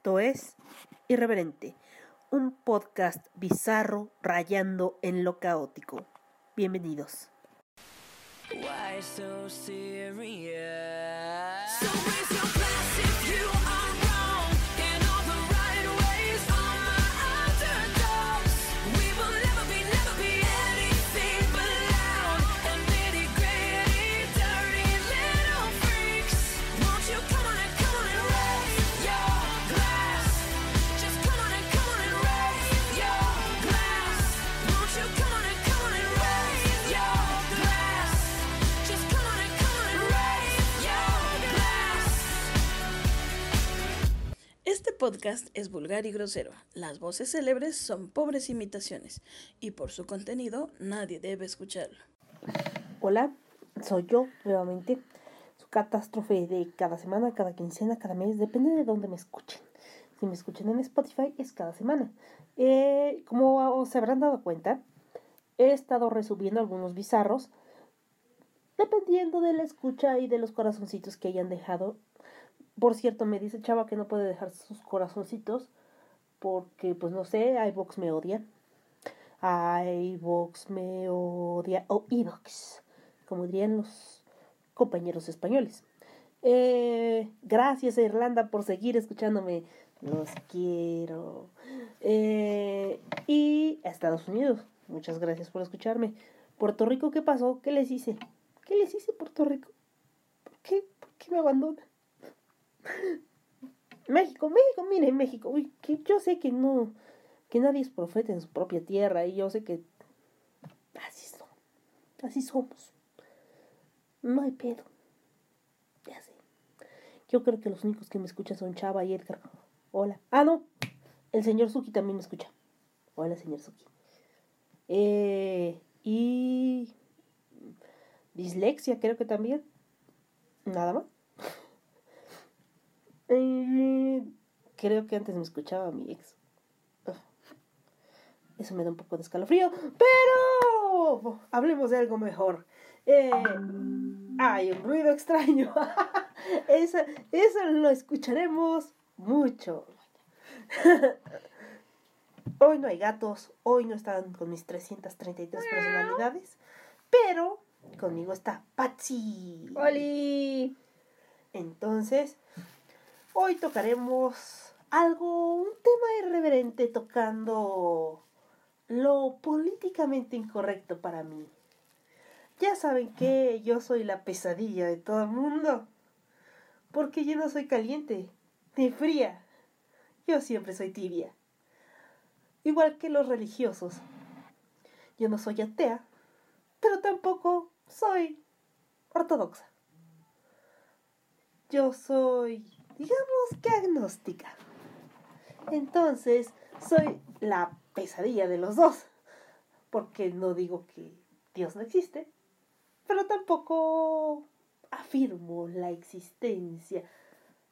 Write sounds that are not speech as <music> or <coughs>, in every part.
Esto es Irreverente, un podcast bizarro rayando en lo caótico. Bienvenidos. Why so serious? So Este podcast es vulgar y grosero. Las voces célebres son pobres imitaciones y por su contenido nadie debe escucharlo. Hola, soy yo nuevamente. Su catástrofe de cada semana, cada quincena, cada mes, depende de dónde me escuchen. Si me escuchan en Spotify es cada semana. Eh, como se habrán dado cuenta, he estado resubiendo algunos bizarros dependiendo de la escucha y de los corazoncitos que hayan dejado. Por cierto, me dice Chava que no puede dejar sus corazoncitos porque, pues no sé, iVox me odia. iVox me odia. O iVox, como dirían los compañeros españoles. Eh, gracias a Irlanda por seguir escuchándome. Los quiero. Eh, y a Estados Unidos. Muchas gracias por escucharme. Puerto Rico, ¿qué pasó? ¿Qué les hice? ¿Qué les hice Puerto Rico? ¿Por qué? ¿Por qué me abandonan? México, México, miren, México. Uy, que yo sé que no, que nadie es profeta en su propia tierra y yo sé que así son, así somos. No hay pedo. Ya sé. Yo creo que los únicos que me escuchan son Chava y Edgar. Hola. Ah, no. El señor Suki también me escucha. Hola, señor Suki. Eh, y dislexia creo que también. Nada más. Eh, creo que antes me escuchaba mi ex. Eso me da un poco de escalofrío. Pero hablemos de algo mejor. Eh, hay un ruido extraño. <laughs> eso, eso lo escucharemos mucho. <laughs> Hoy no hay gatos, hoy no están con mis 333 personalidades, pero conmigo está Patsy. ¡Oli! Entonces, hoy tocaremos algo, un tema irreverente tocando lo políticamente incorrecto para mí. Ya saben que yo soy la pesadilla de todo el mundo, porque yo no soy caliente ni fría, yo siempre soy tibia. Igual que los religiosos. Yo no soy atea, pero tampoco soy ortodoxa. Yo soy, digamos que agnóstica. Entonces, soy la pesadilla de los dos. Porque no digo que Dios no existe, pero tampoco afirmo la existencia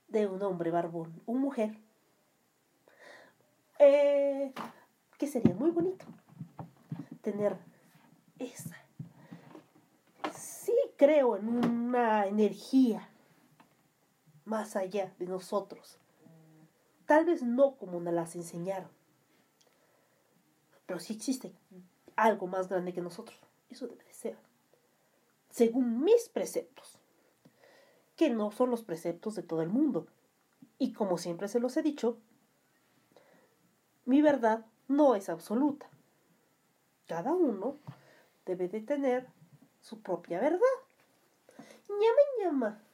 de un hombre barbón, una mujer. Eh, que sería muy bonito tener esa. Sí creo en una energía más allá de nosotros. Tal vez no como nos las enseñaron, pero sí existe algo más grande que nosotros. Eso debe de ser. Según mis preceptos, que no son los preceptos de todo el mundo. Y como siempre se los he dicho, mi verdad no es absoluta. Cada uno debe de tener su propia verdad. Ñama, ñama.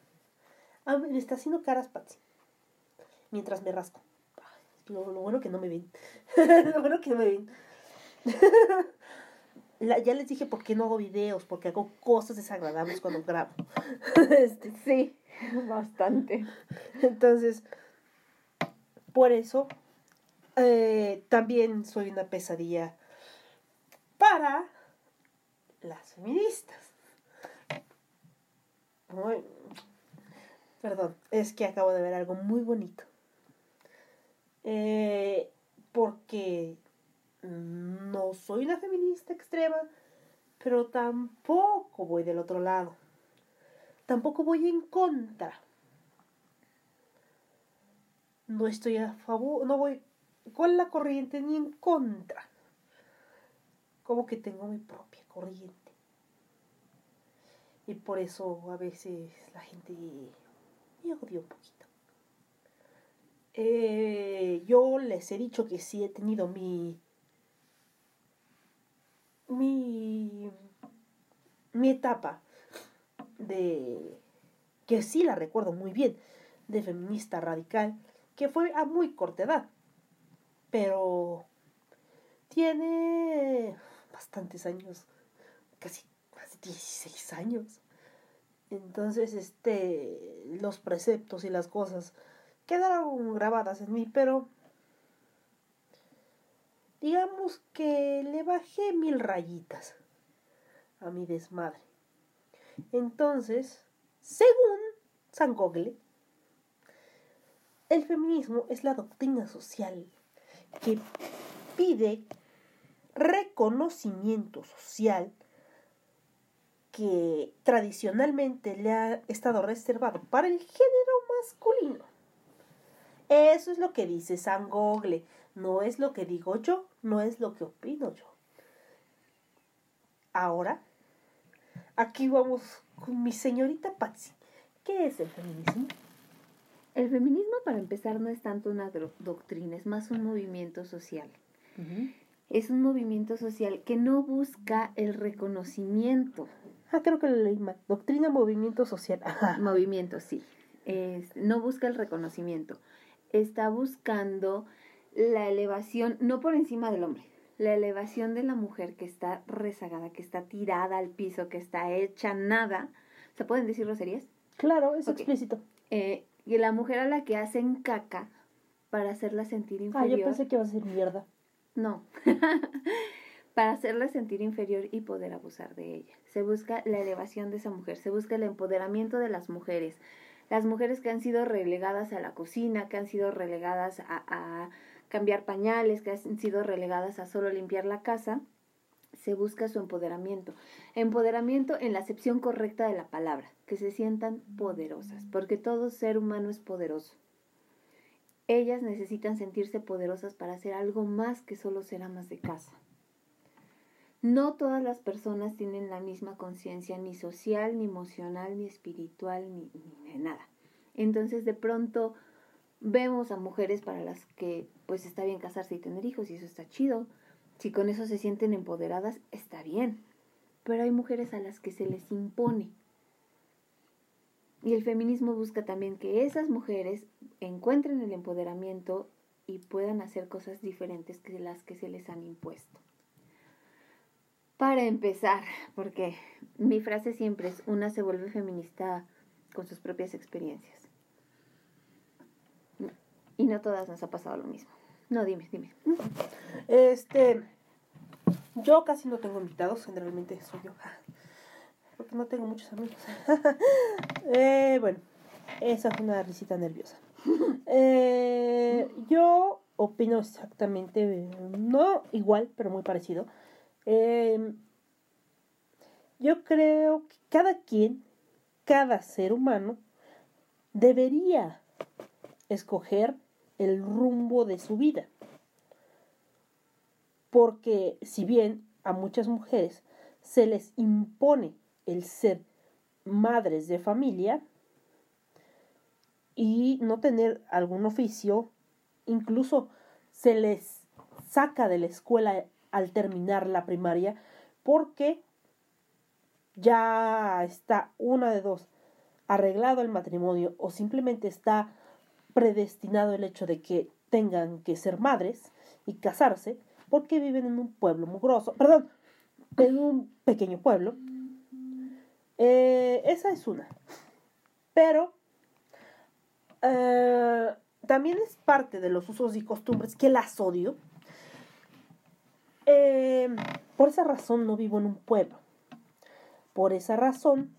Ah, me está haciendo caras, Patsy. Mientras me rasco. Lo, lo bueno que no me ven. <laughs> lo bueno que no me ven. <laughs> Ya les dije por qué no hago videos, porque hago cosas desagradables cuando grabo. <laughs> este, Sí, bastante. entonces, por eso, eh, también soy una pesadilla para las feministas. Ay, perdón, es que acabo de ver algo muy bonito. Eh, porque no soy una feminista extrema, pero tampoco voy del otro lado. Tampoco voy en contra. no estoy a favor, no voy con la corriente ni en contra. Como que tengo mi propia corriente. Y por eso a veces la gente me odia un poquito. Eh, yo les he dicho que sí he tenido mi. mi. mi etapa de. que sí la recuerdo muy bien, de feminista radical, que fue a muy corta edad. Pero. tiene. bastantes años, casi más de 16 años. Entonces, este. los preceptos y las cosas quedaron grabadas en mí, pero digamos que le bajé mil rayitas a mi desmadre. Entonces, según San Gogle, el feminismo es la doctrina social que pide reconocimiento social que tradicionalmente le ha estado reservado para el género masculino. Eso es lo que dice San Gogle. No es lo que digo yo, no es lo que opino yo. Ahora, aquí vamos con mi señorita Patsy. ¿Qué es el feminismo? El feminismo, para empezar, no es tanto una doctrina, es más un movimiento social. Es un movimiento social que no busca el reconocimiento. Ah, creo que lo leí mal. Doctrina, movimiento social. Movimiento, sí. Es- no busca el reconocimiento. Está buscando la elevación, no por encima del hombre, la elevación de la mujer que está rezagada, que está tirada al piso, que está hecha nada. ¿Se pueden decir groserías? Claro, es explícito. Eh, y la mujer a la que hacen caca para hacerla sentir Ah, inferior. yo pensé que iba a ser mierda. No. <laughs> para hacerla sentir inferior y poder abusar de ella. Se busca la elevación de esa mujer, se busca el empoderamiento de las mujeres. Las mujeres que han sido relegadas a la cocina, que han sido relegadas a, a cambiar pañales, que han sido relegadas a solo limpiar la casa, se busca su empoderamiento. Empoderamiento en la acepción correcta de la palabra, que se sientan poderosas, porque todo ser humano es poderoso. Ellas necesitan sentirse poderosas para hacer algo más que solo ser amas de casa. No todas las personas tienen la misma conciencia, ni social, ni emocional, ni espiritual, ni, ni de nada. Entonces, de pronto vemos a mujeres para las que pues está bien casarse y tener hijos y eso está chido. Si con eso se sienten empoderadas, está bien. Pero hay mujeres a las que se les impone. Y el feminismo busca también que esas mujeres encuentren el empoderamiento y puedan hacer cosas diferentes que las que se les han impuesto. Para empezar, porque mi frase siempre es, una se vuelve feminista con sus propias experiencias. Y no todas nos ha pasado lo mismo. No, dime, dime. Este, yo casi no tengo invitados, generalmente soy yo, <laughs> porque no tengo muchos amigos. <laughs> Eh, bueno, esa fue una risita nerviosa. <laughs> Eh, yo opino exactamente, no igual, pero muy parecido. Eh, yo creo que cada quien, cada ser humano, debería escoger el rumbo de su vida. Porque si bien a muchas mujeres se les impone el ser madres de familia y no tener algún oficio, incluso se les saca de la escuela al terminar la primaria porque ya está una de dos, arreglado el matrimonio o simplemente está predestinado el hecho de que tengan que ser madres y casarse porque viven en un pueblo mugroso, perdón, en un pequeño pueblo. Eh, esa es una. Pero eh, también es parte de los usos y costumbres que las odio. Eh, por esa razón no vivo en un pueblo. Por esa razón,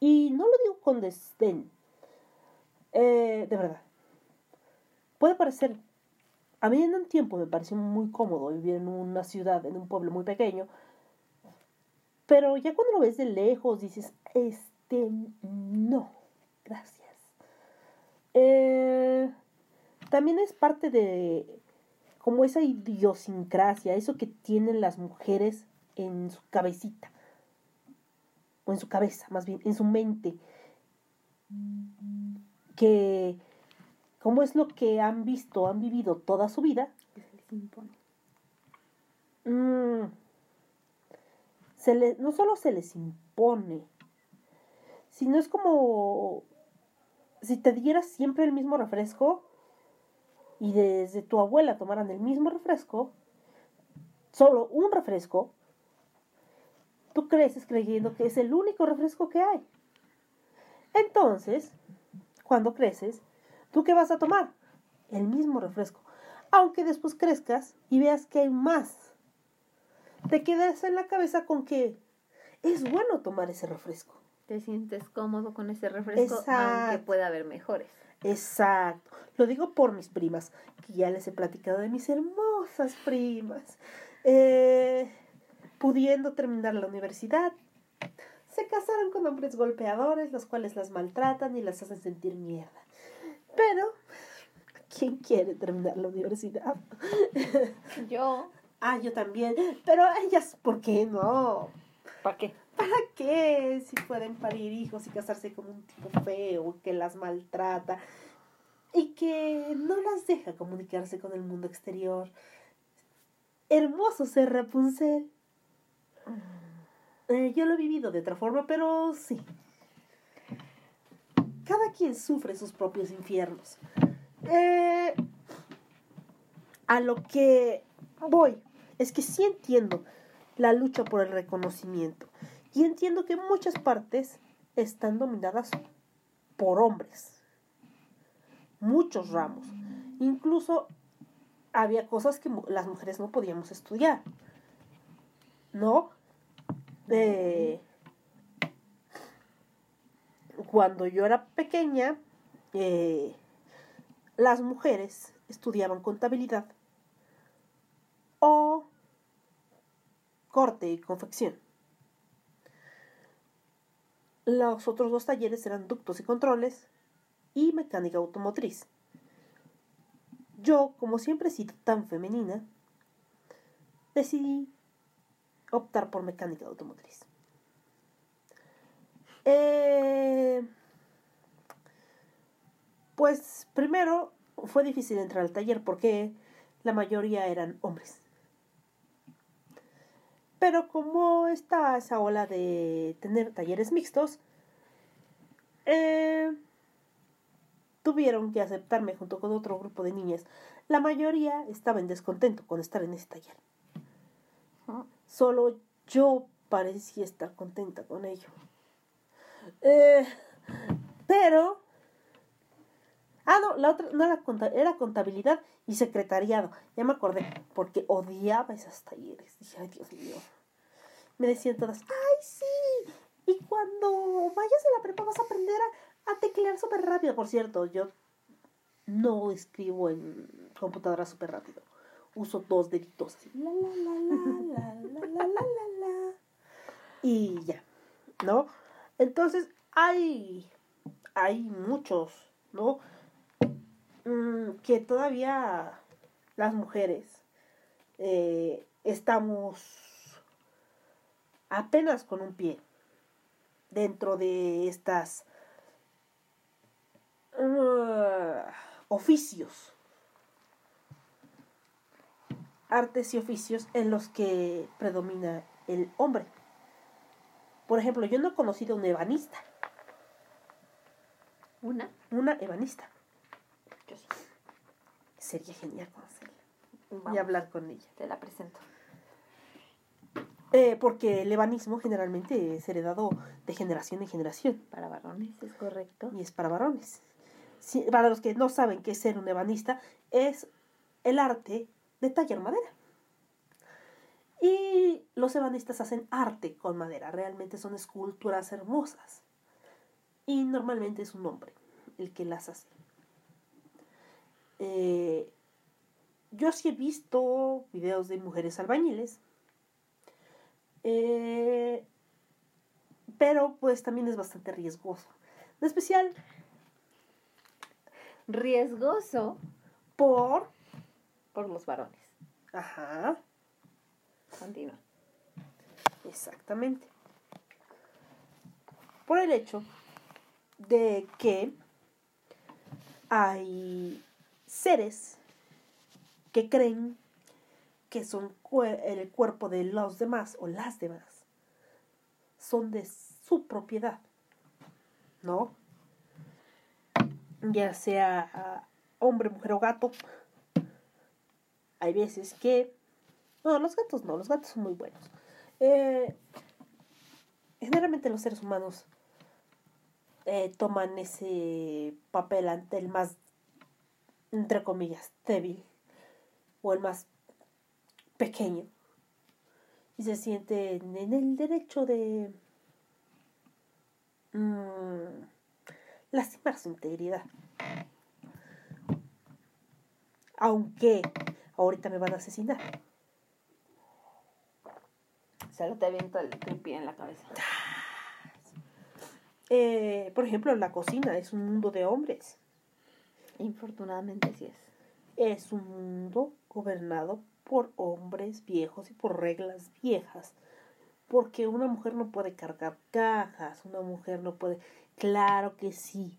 y no lo digo con desdén, eh, de verdad, puede parecer, a mí en un tiempo me pareció muy cómodo vivir en una ciudad, en un pueblo muy pequeño, pero ya cuando lo ves de lejos dices, este, no, gracias. Eh, también es parte de como esa idiosincrasia, eso que tienen las mujeres en su cabecita, o en su cabeza, más bien, en su mente, que como es lo que han visto, han vivido toda su vida, Que se les impone. mm, se le- no solo se les impone, sino es como si te dieras siempre el mismo refresco y desde tu abuela tomaran el mismo refresco, solo un refresco, tú creces creyendo que es el único refresco que hay. Entonces, cuando creces, ¿tú qué vas a tomar? El mismo refresco. Aunque después crezcas y veas que hay más. Te quedas en la cabeza con que es bueno tomar ese refresco. Te sientes cómodo con ese refresco, aunque pueda haber mejores. Exacto. Lo digo por mis primas, que ya les he platicado de mis hermosas primas. Eh, pudiendo terminar la universidad, se casaron con hombres golpeadores, los cuales las maltratan y las hacen sentir mierda. Pero, ¿quién quiere terminar la universidad? Yo, Ah, yo también. Pero ellas, ¿por qué no? ¿para qué? ¿Para qué? Si pueden parir hijos y casarse con un tipo feo que las maltrata y que no las deja comunicarse con el mundo exterior. Hermoso ser Rapunzel. Eh, yo lo he vivido de otra forma, pero sí. Cada quien sufre sus propios infiernos. Eh, a lo que voy es que sí entiendo la lucha por el reconocimiento. Y entiendo que muchas partes están dominadas por hombres. Muchos ramos. Incluso había cosas que las mujeres no podíamos estudiar. ¿No? Eh, cuando yo era pequeña, eh, las mujeres estudiaban contabilidad o corte y confección. Los otros dos talleres eran ductos y controles y mecánica automotriz. Yo, como siempre he sido tan femenina, decidí optar por mecánica automotriz. Eh, pues primero fue difícil entrar al taller porque la mayoría eran hombres. Pero como está esa ola de tener talleres mixtos, eh, tuvieron que aceptarme junto con otro grupo de niñas. La mayoría estaba en descontento con estar en ese taller. Solo yo parecía estar contenta con ello. Eh, pero... Ah, no, la otra no era, era contabilidad y secretariado. Ya me acordé, porque odiaba esos talleres. Dije, ay, Dios mío. Me decían todas, ay, sí. Y cuando vayas a la prepa vas a aprender a, a teclear súper rápido. Por cierto, yo no escribo en computadora súper rápido. Uso dos deditos así. La, la, la, la, la, la, la, la, Y ya, ¿no? Entonces, hay, hay muchos, ¿no? Mm, que todavía las mujeres eh, estamos apenas con un pie dentro de estas uh, oficios, artes y oficios en los que predomina el hombre. Por ejemplo, yo no he conocido a un ebanista, Una, una ebanista. Sería genial conocerla y hablar con ella. Te la presento. Eh, porque el ebanismo generalmente es heredado de generación en generación Para varones, es correcto. y es para varones. Si- para los que no saben qué es ser un ebanista, es el arte de tallar madera. Y los ebanistas hacen arte con madera, realmente son esculturas hermosas. Y normalmente es un hombre el que las hace. Eh, yo sí he visto videos de mujeres albañiles. Eh, pero pues también es bastante riesgoso. En especial, Riesgoso por... Por los varones. Ajá, Continúa. exactamente. Por el hecho de que hay seres que creen que son el cuerpo de los demás o las demás son de su propiedad, ¿no? Ya sea ah, hombre, mujer o gato. Hay veces que... No, los gatos no, los gatos son muy buenos. Eh, generalmente los seres humanos eh, toman ese papel ante el más, entre comillas, débil o el más pequeño y se sienten en el derecho de mm, lastimar su integridad. Aunque ahorita me van a asesinar. Solo te aviento el creepy en la cabeza. Eh, por ejemplo, la cocina es un mundo de hombres. Infortunadamente sí es. Es un mundo gobernado por hombres viejos y por reglas viejas. Porque una mujer no puede cargar cajas, una mujer no puede... Claro que sí.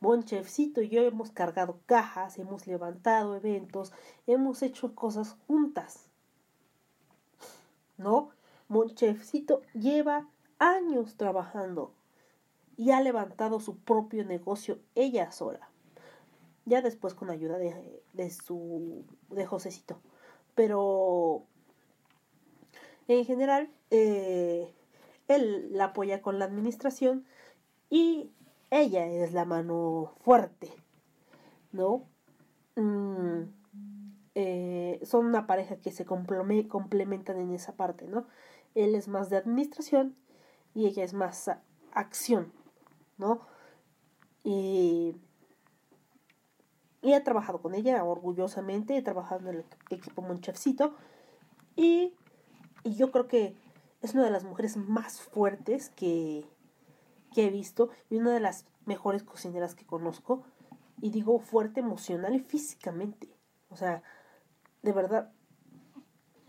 Monchefcito y yo hemos cargado cajas, hemos levantado eventos, hemos hecho cosas juntas. ¿No? Monchefcito lleva años trabajando y ha levantado su propio negocio ella sola. Ya después con ayuda de, de su de Josecito. Pero en general eh, él la apoya con la administración y ella es la mano fuerte, ¿no? Mm, eh, son una pareja que se compleme- complementan en esa parte, ¿no? Él es más de administración y ella es más acción, ¿no? Y, y he trabajado con ella orgullosamente, he trabajado en el equipo Monchefcito y, y yo creo que es una de las mujeres más fuertes que, que he visto y una de las mejores cocineras que conozco. Y digo fuerte emocional y físicamente. O sea, de verdad,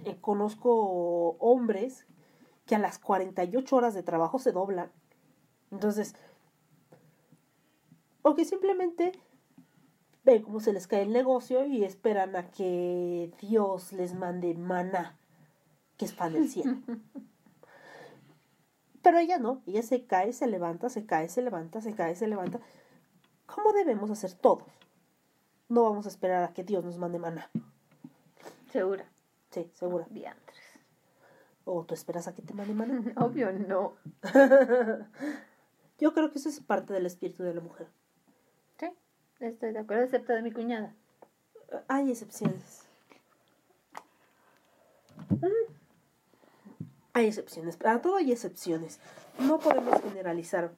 eh, conozco hombres que a las 48 horas de trabajo se doblan. Entonces, o que simplemente ven cómo se les cae el negocio y esperan a que Dios les mande maná, que es pan del cielo. <laughs> Pero ella no, ella se cae, se levanta, se cae, se levanta, se cae, se levanta. ¿Cómo debemos hacer todos? No vamos a esperar a que Dios nos mande maná. Segura. Sí, segura. Diantres. ¿O tú esperas a que te mande maná? <laughs> Obvio no. <laughs> Yo creo que eso es parte del espíritu de la mujer. Estoy de acuerdo, excepto de mi cuñada. Hay excepciones. Mm. Hay excepciones. Para todo hay excepciones. No podemos generalizar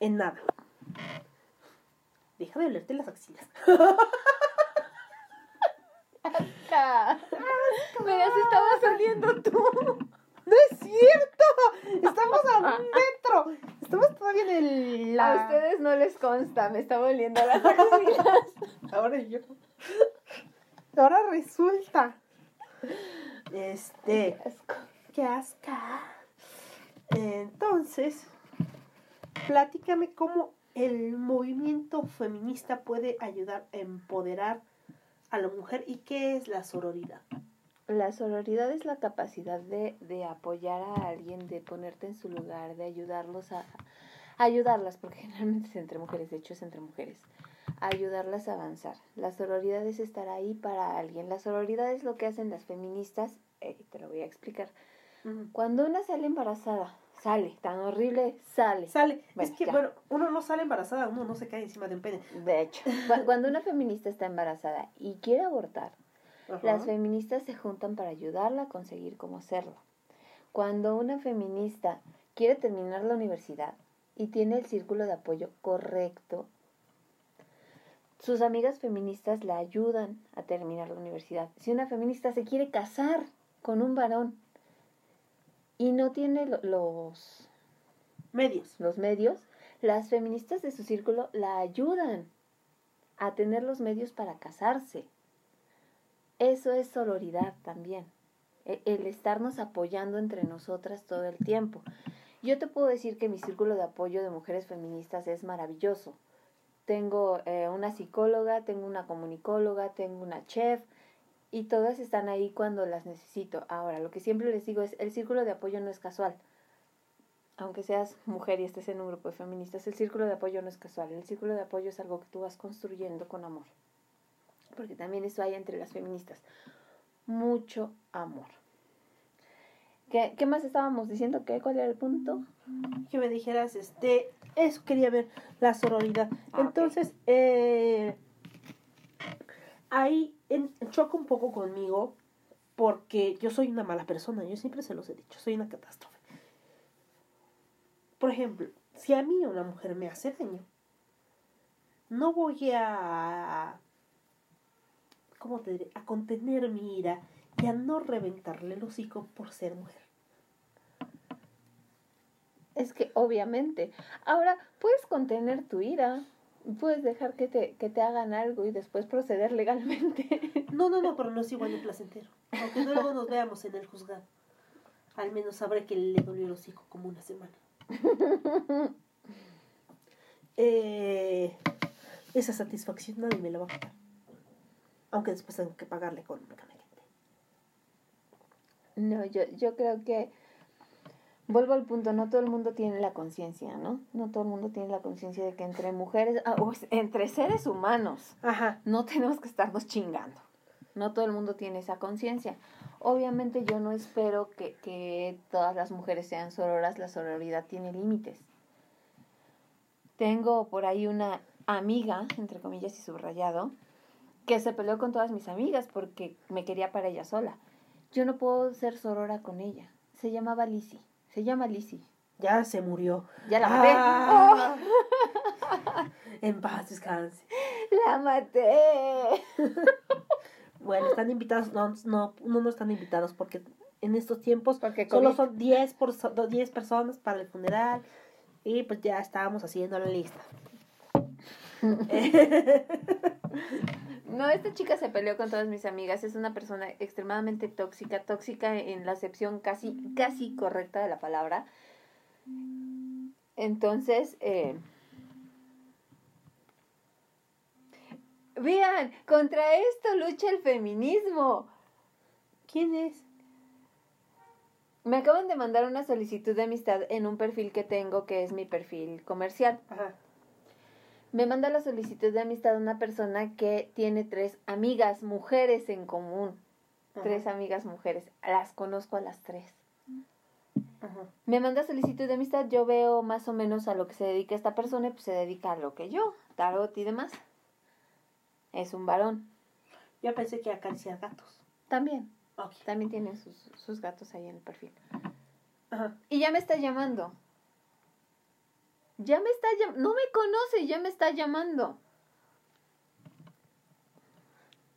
en nada. Deja de olerte las axilas. Mira, si estabas saliendo tú. ¡No es cierto! Estamos adentro. Estamos todavía en el... A la- ustedes no les consta, me está volviendo las <laughs> axilas. Ahora yo. Ahora resulta. Este. Asco. ¡Qué asca! Entonces, platícame cómo el movimiento feminista puede ayudar a empoderar a la mujer y qué es la sororidad. La sororidad es la capacidad de, de apoyar a alguien, de ponerte en su lugar, de ayudarlos a, a ayudarlas, porque <laughs> generalmente es entre mujeres, de hecho es entre mujeres, a ayudarlas a avanzar. La sororidad es estar ahí para alguien. La sororidad es lo que hacen las feministas, eh, te lo voy a explicar. Cuando una sale embarazada, sale, tan horrible, sale. Sale. Bueno, es que, ya. bueno, uno no sale embarazada, uno no se cae encima de un pene. De hecho, cu- <laughs> cuando una feminista está embarazada y quiere abortar, Ajá. Las feministas se juntan para ayudarla a conseguir cómo hacerlo. Cuando una feminista quiere terminar la universidad y tiene el círculo de apoyo correcto, sus amigas feministas la ayudan a terminar la universidad. Si una feminista se quiere casar con un varón y no tiene lo- los, Medios. los medios, las feministas de su círculo la ayudan a tener los medios para casarse. Eso es sororidad también, e- el estarnos apoyando entre nosotras todo el tiempo. Yo te puedo decir que mi círculo de apoyo de mujeres feministas es maravilloso. Tengo eh, una psicóloga, tengo una comunicóloga, tengo una chef y todas están ahí cuando las necesito. Ahora, lo que siempre les digo es, el círculo de apoyo no es casual. Aunque seas mujer y estés en un grupo de feministas, el círculo de apoyo no es casual. El círculo de apoyo es algo que tú vas construyendo con amor. Porque también eso hay entre las feministas. Mucho amor. ¿Qué, qué más estábamos diciendo? ¿Qué, ¿Cuál era el punto? que me dijeras, este, eso quería ver, la sororidad. Ah. Entonces, eh, ahí en- choca un poco conmigo porque yo soy una mala persona, yo siempre se los he dicho, soy una catástrofe. Por ejemplo, si a mí una mujer me hace daño, no voy a, ¿cómo te diré? A contener mi ira y a no reventarle el hocico por ser mujer. Es que obviamente. Ahora, puedes contener tu ira. Puedes dejar que te, que te hagan algo y después proceder legalmente. <laughs> No, no, no, pero no es igual de placentero. Aunque luego nos veamos en el juzgado. Al menos sabré que le dolió el hocico como una semana. <laughs> Eh, esa satisfacción nadie me la va a quitar. Aunque después tengo que pagarle económicamente. No, yo, yo creo que vuelvo al punto, no todo el mundo tiene la conciencia, ¿no? No todo el mundo tiene la conciencia de que entre mujeres, ah, entre seres humanos, Ajá. no tenemos que estarnos chingando. No todo el mundo tiene esa conciencia. Obviamente yo no espero que, que todas las mujeres sean sororas, la sororidad tiene límites. Tengo por ahí una amiga, entre comillas y subrayado, que se peleó con todas mis amigas porque me quería para ella sola. Yo no puedo ser sorora con ella. Se llamaba Lizzie. Se llama Lizzie. Ya se murió. Ya la maté. Ah. En paz descanse. ¡La maté! <laughs> Bueno, están invitados. No, no, no, no están invitados porque en estos tiempos Porque solo son 10, por, 10 personas para el funeral. Y pues ya estábamos haciendo la lista. <laughs> No, esta chica se peleó con todas mis amigas. Es una persona extremadamente tóxica, tóxica en la acepción casi, casi correcta de la palabra. Entonces, eh, vean, contra esto lucha el feminismo. ¿Quién es? Me acaban de mandar una solicitud de amistad en un perfil que tengo que es mi perfil comercial. Ajá. Me manda la solicitud de amistad una persona que tiene tres amigas mujeres en común. Ajá. Tres amigas mujeres. Las conozco a las tres. Ajá. Me manda solicitud de amistad. Yo veo más o menos a lo que se dedica esta persona y pues se dedica a lo que yo, tarot y demás. Es un varón. Yo pensé que acariciar gatos. También. Ok. También tiene sus, sus gatos ahí en el perfil. Ajá. Y ya me está llamando. Ya me está llamando. No me conoce, ya me está llamando.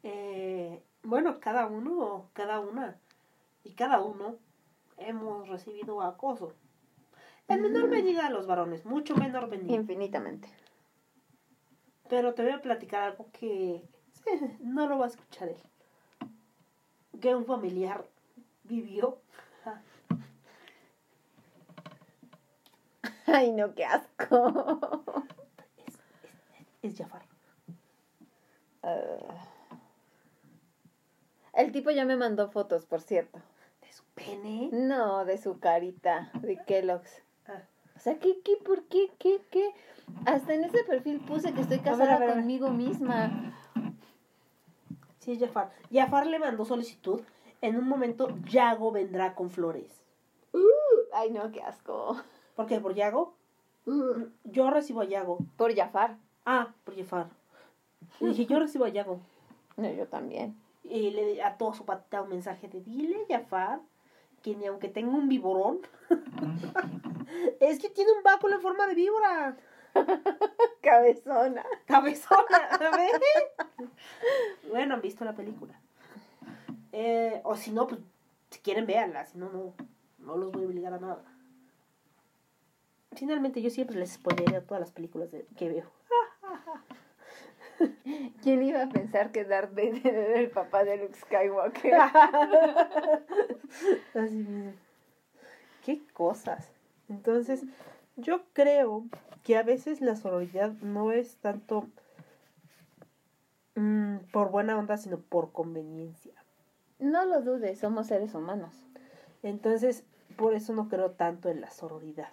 Eh, bueno, cada uno, cada una y cada uno hemos recibido acoso. En menor medida a los varones, mucho menor medida. Infinitamente. Pero te voy a platicar algo que <laughs> no lo va a escuchar él. Que un familiar vivió. <laughs> Ay, no, qué asco. Es, es, es Jafar. Ah. El tipo ya me mandó fotos, por cierto. De su pene. No, de su carita, de Kellogg's. Ah, O sea, ¿qué, qué, por qué, qué, qué? Hasta en ese perfil puse que estoy a casada ver, a ver. conmigo misma. sí, es Jafar. Jafar le mandó solicitud. En un momento, Yago vendrá con flores. Ay, no, qué asco. ¿Por qué? ¿Por Yago? Yo recibo a Yago. Por Jafar. Ah, por Jafar. Y dije, yo recibo a Yago. No, yo también. Y le a todo su patita un mensaje de dile Jafar que ni aunque tenga un viborón, <laughs> es que tiene un báculo en forma de víbora. <laughs> Cabezona. Cabezona, ¿ves? Bueno, han visto la película. Eh, o si no, pues, si quieren, véanla. Si no, no, no los voy a obligar a nada. Finalmente, yo siempre les spoileré todas las películas de- que veo. <laughs> ¿Quién iba a pensar que Darth Vader era el papá de Luke Skywalker? <laughs> Así mismo. Qué cosas. Entonces, yo creo que a veces la sororidad no es tanto mm, por buena onda, sino por conveniencia. No lo dudes, somos seres humanos. Entonces, por eso no creo tanto en la sororidad.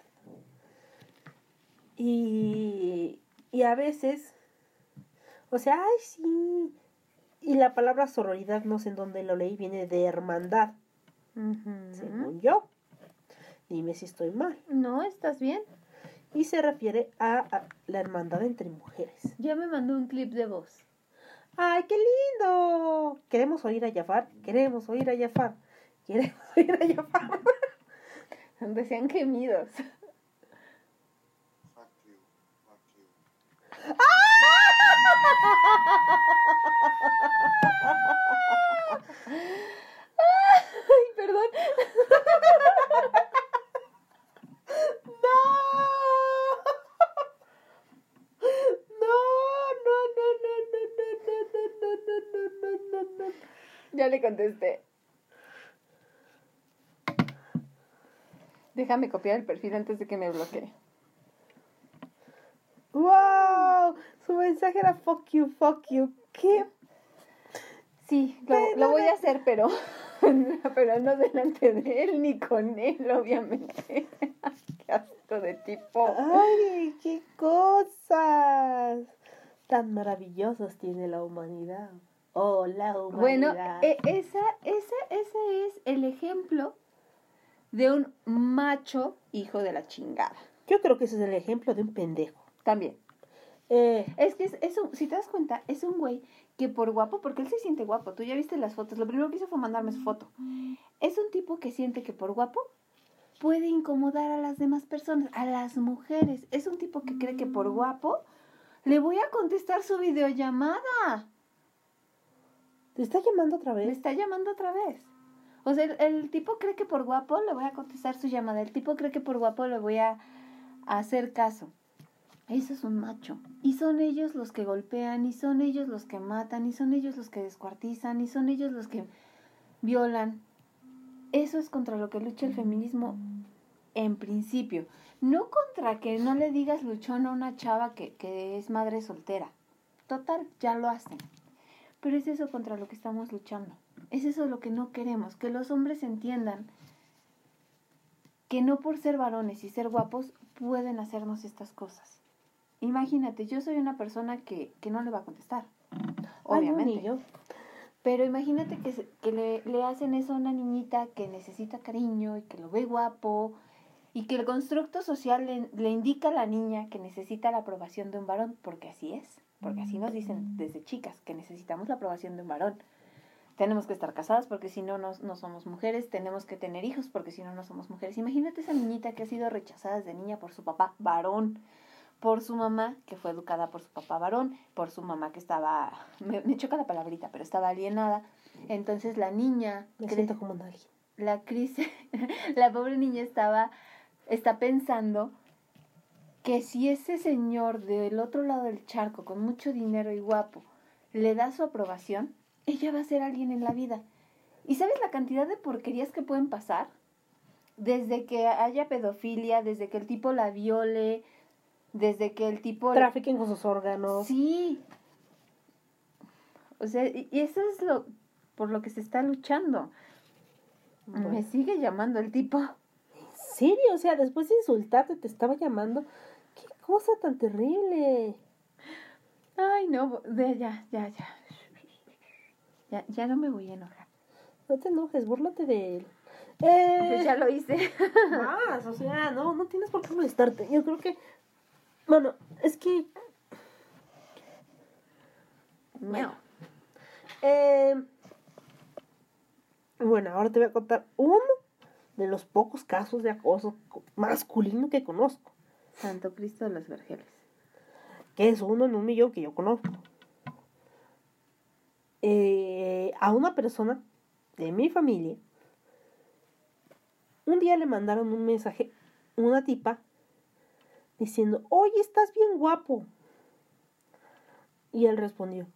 Y, y a veces, o sea, ay, sí. Y la palabra sororidad, no sé en dónde lo leí, viene de hermandad, según yo. Dime si estoy mal. No, ¿estás bien? Y se refiere a, a la hermandad entre mujeres. Ya me mandó un clip de voz. ¡Ay, qué lindo! Queremos oír a Jafar, queremos oír a Jafar, queremos <laughs> oír a Jafar. Decían gemidos. No, no. Ya le contesté. Déjame copiar el perfil antes de que me bloquee. ¡Wow! Su mensaje era fuck you, fuck you. ¿Qué? Sí, lo, lo voy a hacer, pero, <laughs> pero no delante de él ni con él, obviamente. <laughs> Qué asco de tipo. ¡Ay, qué cosas! Tan maravillosos tiene la humanidad. Oh, la Bueno, humanidad. e- esa, esa, ese es el ejemplo de un macho hijo de la chingada. Yo creo que ese es el ejemplo de un pendejo. También. Eh, Es que es, es un- si te das cuenta, es un güey que por guapo, porque él se siente guapo, tú ya viste las fotos, lo primero que hizo fue mandarme su foto. Es un tipo que siente que por guapo puede incomodar a las demás personas, a las mujeres. Es un tipo que cree que por guapo le voy a contestar su videollamada. ¿Te está llamando otra Me vez? está llamando otra vez. O sea, el, el tipo cree que por guapo le voy a contestar su llamada. El tipo cree que por guapo le voy a, a hacer caso. Eso es un macho. Y son ellos los que golpean, y son ellos los que matan, y son ellos los que descuartizan, y son ellos los que violan. Eso es contra lo que lucha el feminismo en principio. No contra que no le digas luchón a una chava que, que es madre soltera. Total, ya lo hacen. Pero es eso contra lo que estamos luchando. Es eso lo que no queremos, que los hombres entiendan que no por ser varones y ser guapos pueden hacernos estas cosas. Imagínate, yo soy una persona que, que no le va a contestar. Ay, no, Obviamente. yo. Pero imagínate que, que le, le hacen eso a una niñita que necesita cariño y que lo ve guapo y que el constructo social le, le indica a la niña que necesita la aprobación de un varón, porque así es, porque así nos dicen desde chicas, que necesitamos la aprobación de un varón. Tenemos que estar casadas porque si no, no, no somos mujeres, tenemos que tener hijos porque si no, no somos mujeres. Imagínate esa niñita que ha sido rechazada desde niña por su papá varón, por su mamá, que fue educada por su papá varón, por su mamá que estaba, me, me choca la palabrita, pero estaba alienada. Entonces la niña, Me cre- siento como nadie. la crisis, <laughs> la pobre niña estaba, está pensando que si ese señor del otro lado del charco, con mucho dinero y guapo, le da su aprobación, ella va a ser alguien en la vida. ¿Y sabes la cantidad de porquerías que pueden pasar? Desde que haya pedofilia, desde que el tipo la viole, desde que el tipo... Trafiquen con sus órganos. Sí. O sea, y eso es lo por lo que se está luchando. Bueno. Me sigue llamando el tipo. ¿En serio? O sea, después de insultarte te estaba llamando. ¡Qué cosa tan terrible! Ay, no, ya, ya, ya. Ya, ya no me voy a enojar. No te enojes, búrlate de él. Pues Eh, ya lo hice. <laughs> más, o sea, no, no tienes por qué molestarte. Yo creo que, bueno, es que, Miau. eh, bueno, ahora te voy a contar uno de los pocos casos de acoso co- masculino que conozco, Santo Cristo de los Vergeles. que es uno en un millón que yo conozco. Eh, a una persona de mi familia, un día le mandaron un mensaje, una tipa, diciendo, oye, estás bien guapo. Y él respondió,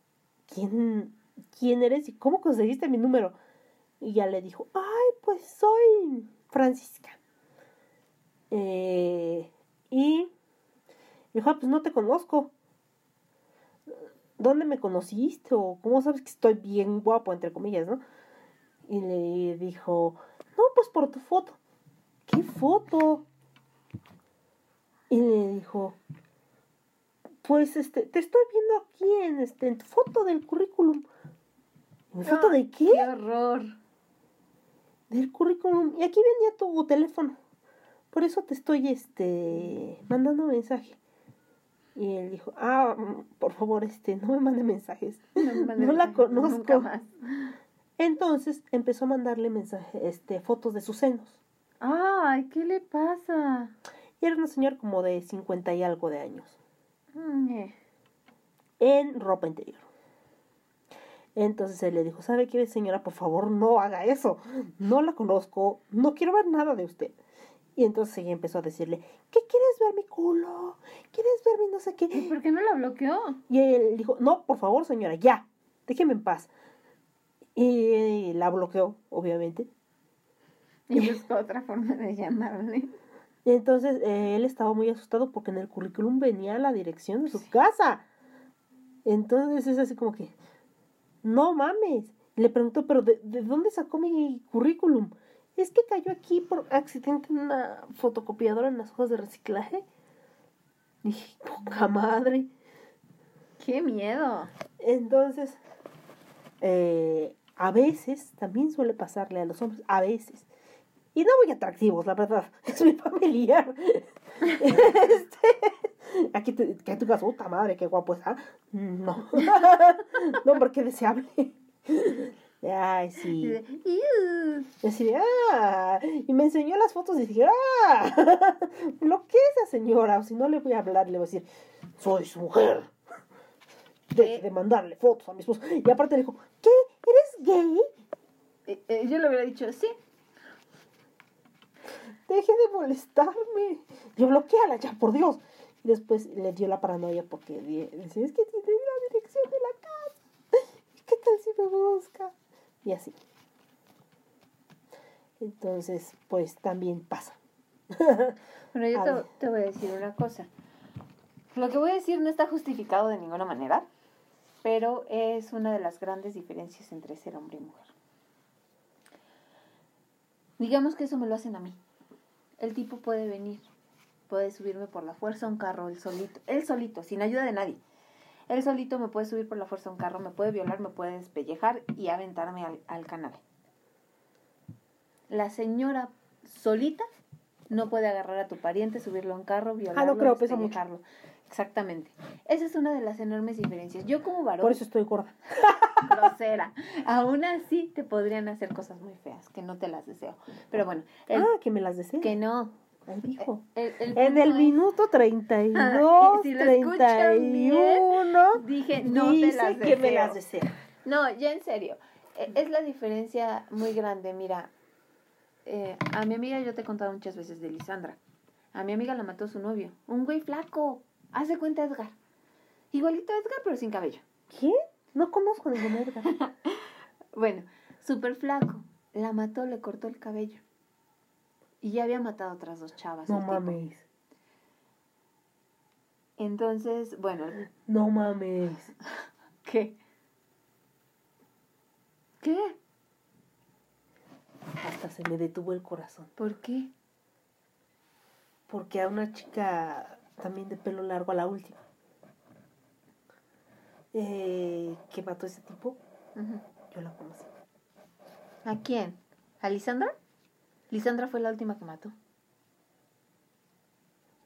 ¿quién, quién eres y cómo conseguiste mi número? Y ya le dijo, ay, pues soy Francisca. Eh, y dijo, ah, pues no te conozco. ¿Dónde me conociste? ¿O cómo sabes que estoy bien guapo, entre comillas, no? Y le dijo, no, pues por tu foto. ¿Qué foto? Y le dijo, pues este, te estoy viendo aquí en este, en tu foto del currículum. ¿Mi foto de qué? ¡Qué horror! Del currículum. Y aquí venía tu teléfono. Por eso te estoy este mandando mensaje. Y él dijo, ah, por favor, este, no me mande mensajes. No <laughs> la conozco. Nunca más. Entonces empezó a mandarle mensajes, este, fotos de sus senos. Ay, ¿qué le pasa? Y era una señora como de 50 y algo de años. Mm, eh. En ropa interior. Entonces él le dijo, ¿sabe qué, señora? Por favor, no haga eso. No la conozco. No quiero ver nada de usted. Y entonces ella empezó a decirle, ¿qué quieres ver mi culo? ¿Quieres ver mi no sé ¿Y qué? por qué no la bloqueó? Y él dijo, no, por favor, señora, ya. Déjeme en paz. Y la bloqueó, obviamente. Y buscó otra forma de llamarle. Y entonces eh, él estaba muy asustado porque en el currículum venía la dirección de su casa. Entonces es así como que, no mames. Le preguntó, pero ¿de, de dónde sacó mi currículum? Es que cayó aquí por accidente en una fotocopiadora en las hojas de reciclaje. Dije, poca madre. ¡Qué miedo! Entonces, eh, a veces, también suele pasarle a los hombres, a veces. Y no muy atractivos, la verdad. <laughs> Es muy familiar. este, aquí te, que tú digas, puta madre, qué guapo está. No. <laughs> no, porque deseable. Ay, sí. Y así de, ah, y me enseñó las fotos y dije, ah, <laughs> lo que es esa señora, o si no le voy a hablar, le voy a decir, soy su mujer. Deje de mandarle fotos a mi esposo. Y aparte le dijo, ¿qué? ¿Eres gay? Eh, eh, yo le hubiera dicho, sí. Deje de molestarme. Yo bloqueala ya, por Dios. Y después le dio la paranoia porque decía, es que tiene la dirección de la casa. ¿Y qué tal si me busca? Y así. Entonces, pues también pasa. <laughs> Bueno, yo te voy a decir una cosa. Lo que voy a decir no está justificado de ninguna manera, pero es una de las grandes diferencias entre ser hombre y mujer. Digamos que eso me lo hacen a mí. El tipo puede venir, puede subirme por la fuerza a un carro, él solito, él solito, sin ayuda de nadie. Él solito me puede subir por la fuerza a un carro, me puede violar, me puede despellejar y aventarme al, al canal. La señora solita no puede agarrar a tu pariente, subirlo a un carro, violarlo, creo, pesa mucho. despellejarlo. Exactamente. Esa es una de las enormes diferencias. Yo como varón Por eso estoy gorda. <laughs> <laughs> grosera, aún así te podrían hacer cosas muy feas, que no te las deseo. Pero bueno, el- ah, que me las desea. que no. Ahí dijo. El- el En el es- minuto <laughs> 32, Ah, y si lo escuchan 31, Dije, no te dice las que me deseo. las desea. No, ya en serio. E- Es la diferencia muy grande. Mira, eh, a mi amiga yo te he contado muchas veces de Lisandra. A mi amiga la mató su novio. Un güey flaco. Hace cuenta Edgar. Igualito a Edgar, pero sin cabello. ¿Qué? No conozco ningún Edgar. <laughs> Bueno, súper flaco. La mató, le cortó el cabello. Y ya había matado a otras dos chavas. No tipo. mames. Entonces, bueno, No mames. <laughs> ¿qué? ¿Qué? Hasta se me detuvo el corazón. ¿Por qué? Porque a una chica también de pelo largo, a la última, eh, que mató a ese tipo, yo la conocí. ¿A quién? ¿A Lisandra? Lisandra fue la última que mató.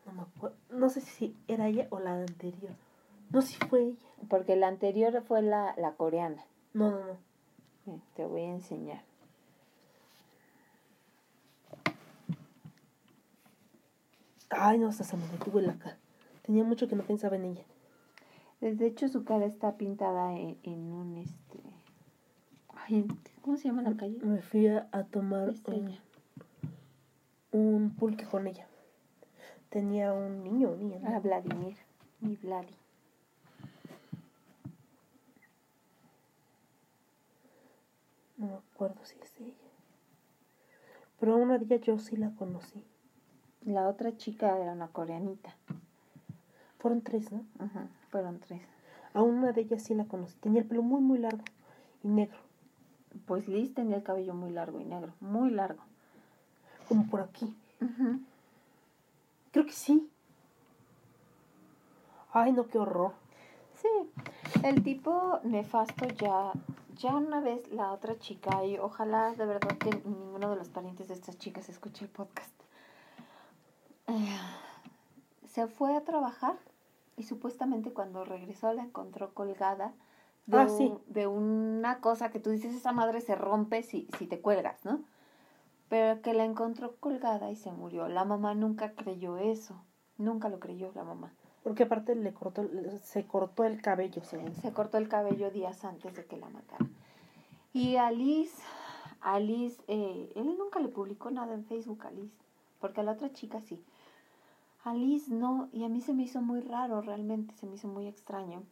No me acuerdo. No sé si era ella o la anterior. No sé si fue ella. Porque la anterior fue la, la coreana. No, no, no. Mira, Te voy a enseñar. Ay, no, hasta se me detuvo la cara. Tenía mucho que no pensaba en ella. Eh, de hecho, su cara está pintada en, en un este. Ay, ¿Cómo se llama la calle? Me fui a tomar este, un, pulque con ella. Tenía un niño, un niño. ¿no? Ah, Vladimir. Mi Vladi. No me acuerdo si es ella. Pero una día yo sí la conocí. La otra chica era una coreanita. Fueron tres, ¿no? Ajá, fueron tres. A una de ellas sí la conocí. Tenía el pelo muy, muy largo y negro. Pues Liz tenía el cabello muy largo y negro, muy largo. Como por aquí. Creo que sí. Ay, no, qué horror. Sí, el tipo nefasto ya, ya una vez la otra chica, y ojalá de verdad que ninguno de los parientes de estas chicas escuche el podcast, eh, se fue a trabajar y supuestamente cuando regresó la encontró colgada de, Ah, un- sí. de una cosa que tú dices, esa madre se rompe si, si te cuelgas, ¿no? Pero que la encontró colgada y se murió. La mamá nunca creyó eso, nunca lo creyó la mamá. Porque aparte le cortó, se cortó el cabello, según. Se cortó el cabello días antes de que la mataran. Y Alice, Alice, eh, él nunca le publicó nada en Facebook, Alice, porque a la otra chica sí. Alice no, y a mí se me hizo muy raro, realmente, se me hizo muy extraño,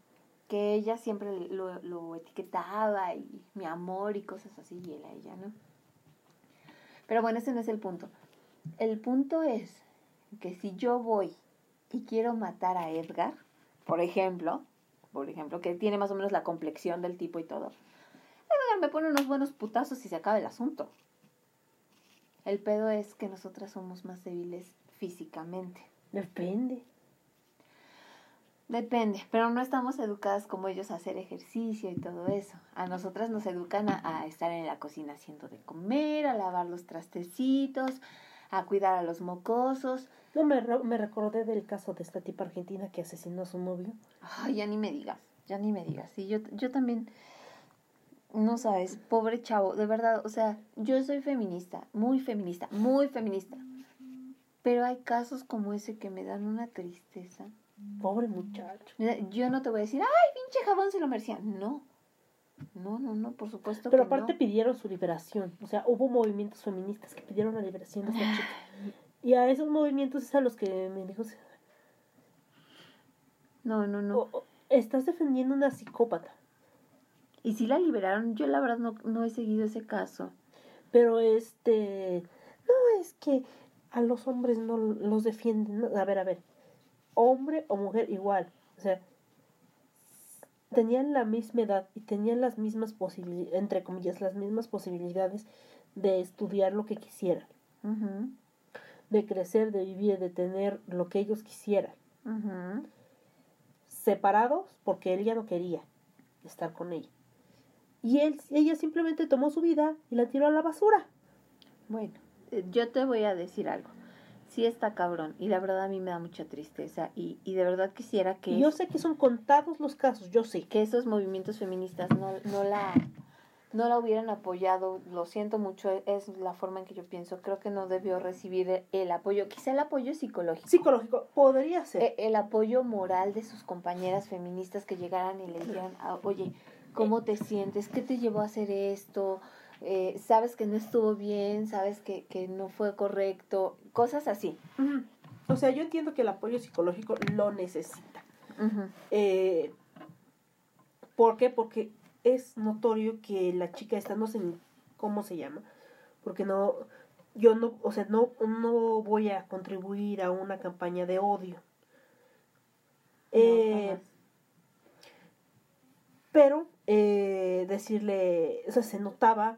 que ella siempre lo, lo etiquetaba y mi amor y cosas así, y él a ella, ¿no? Pero bueno, ese no es el punto. El punto es que si yo voy y quiero matar a Edgar, por ejemplo, por ejemplo, que tiene más o menos la complexión del tipo y todo, Edgar me pone unos buenos putazos y se acaba el asunto. El pedo es que nosotras somos más débiles físicamente. Depende. Depende, pero no estamos educadas como ellos a hacer ejercicio y todo eso. A nosotras nos educan a, a estar en la cocina haciendo de comer, a lavar los trastecitos, a cuidar a los mocosos. No, me, me recordé del caso de esta tipa argentina que asesinó a su novio. Ay, ya ni me digas, ya ni me digas. Sí, yo, yo también, no sabes, pobre chavo, de verdad, o sea, yo soy feminista, muy feminista, muy feminista. Pero hay casos como ese que me dan una tristeza. Pobre muchacho. Yo no te voy a decir, ay, pinche jabón se lo merecía. No, no, no, no, por supuesto Pero que aparte no. pidieron su liberación. O sea, hubo movimientos feministas que pidieron la liberación de esta chica. Y a esos movimientos es a los que me dijo, No, no, no. "O- o, estás defendiendo una psicópata. Y si la liberaron, yo la verdad no, no he seguido ese caso. Pero este, no es que a los hombres no los defienden. A ver, a ver, hombre o mujer igual. O sea, tenían la misma edad y tenían las mismas posibilidades, entre comillas, las mismas posibilidades de estudiar lo que quisieran, de crecer, de vivir, de tener lo que ellos quisieran. Separados porque él ya no quería estar con ella. Y él, ella simplemente tomó su vida y la tiró a la basura. Bueno, yo te voy a decir algo. Sí está cabrón y la verdad a mí me da mucha tristeza y, y de verdad quisiera que, yo sé que son contados los casos, yo sé. que esos movimientos feministas no, no la no la hubieran apoyado. Lo siento mucho, es la forma en que yo pienso. Creo que no debió recibir el, el apoyo, quizá el apoyo psicológico. Psicológico, podría ser. e- el apoyo moral de sus compañeras feministas que llegaran y le dijeran, ah, oye, ¿cómo te sientes? ¿Qué te llevó a hacer esto? Eh, ¿Sabes que no estuvo bien? ¿Sabes que, que no fue correcto? Cosas así. O sea, yo entiendo que el apoyo psicológico lo necesita. Eh, ¿Por qué? Porque es notorio que la chica esta, no sé ni cómo se llama, porque no, yo no, o sea, no, no voy a contribuir a una campaña de odio. Eh, pero eh, decirle, o sea, se notaba,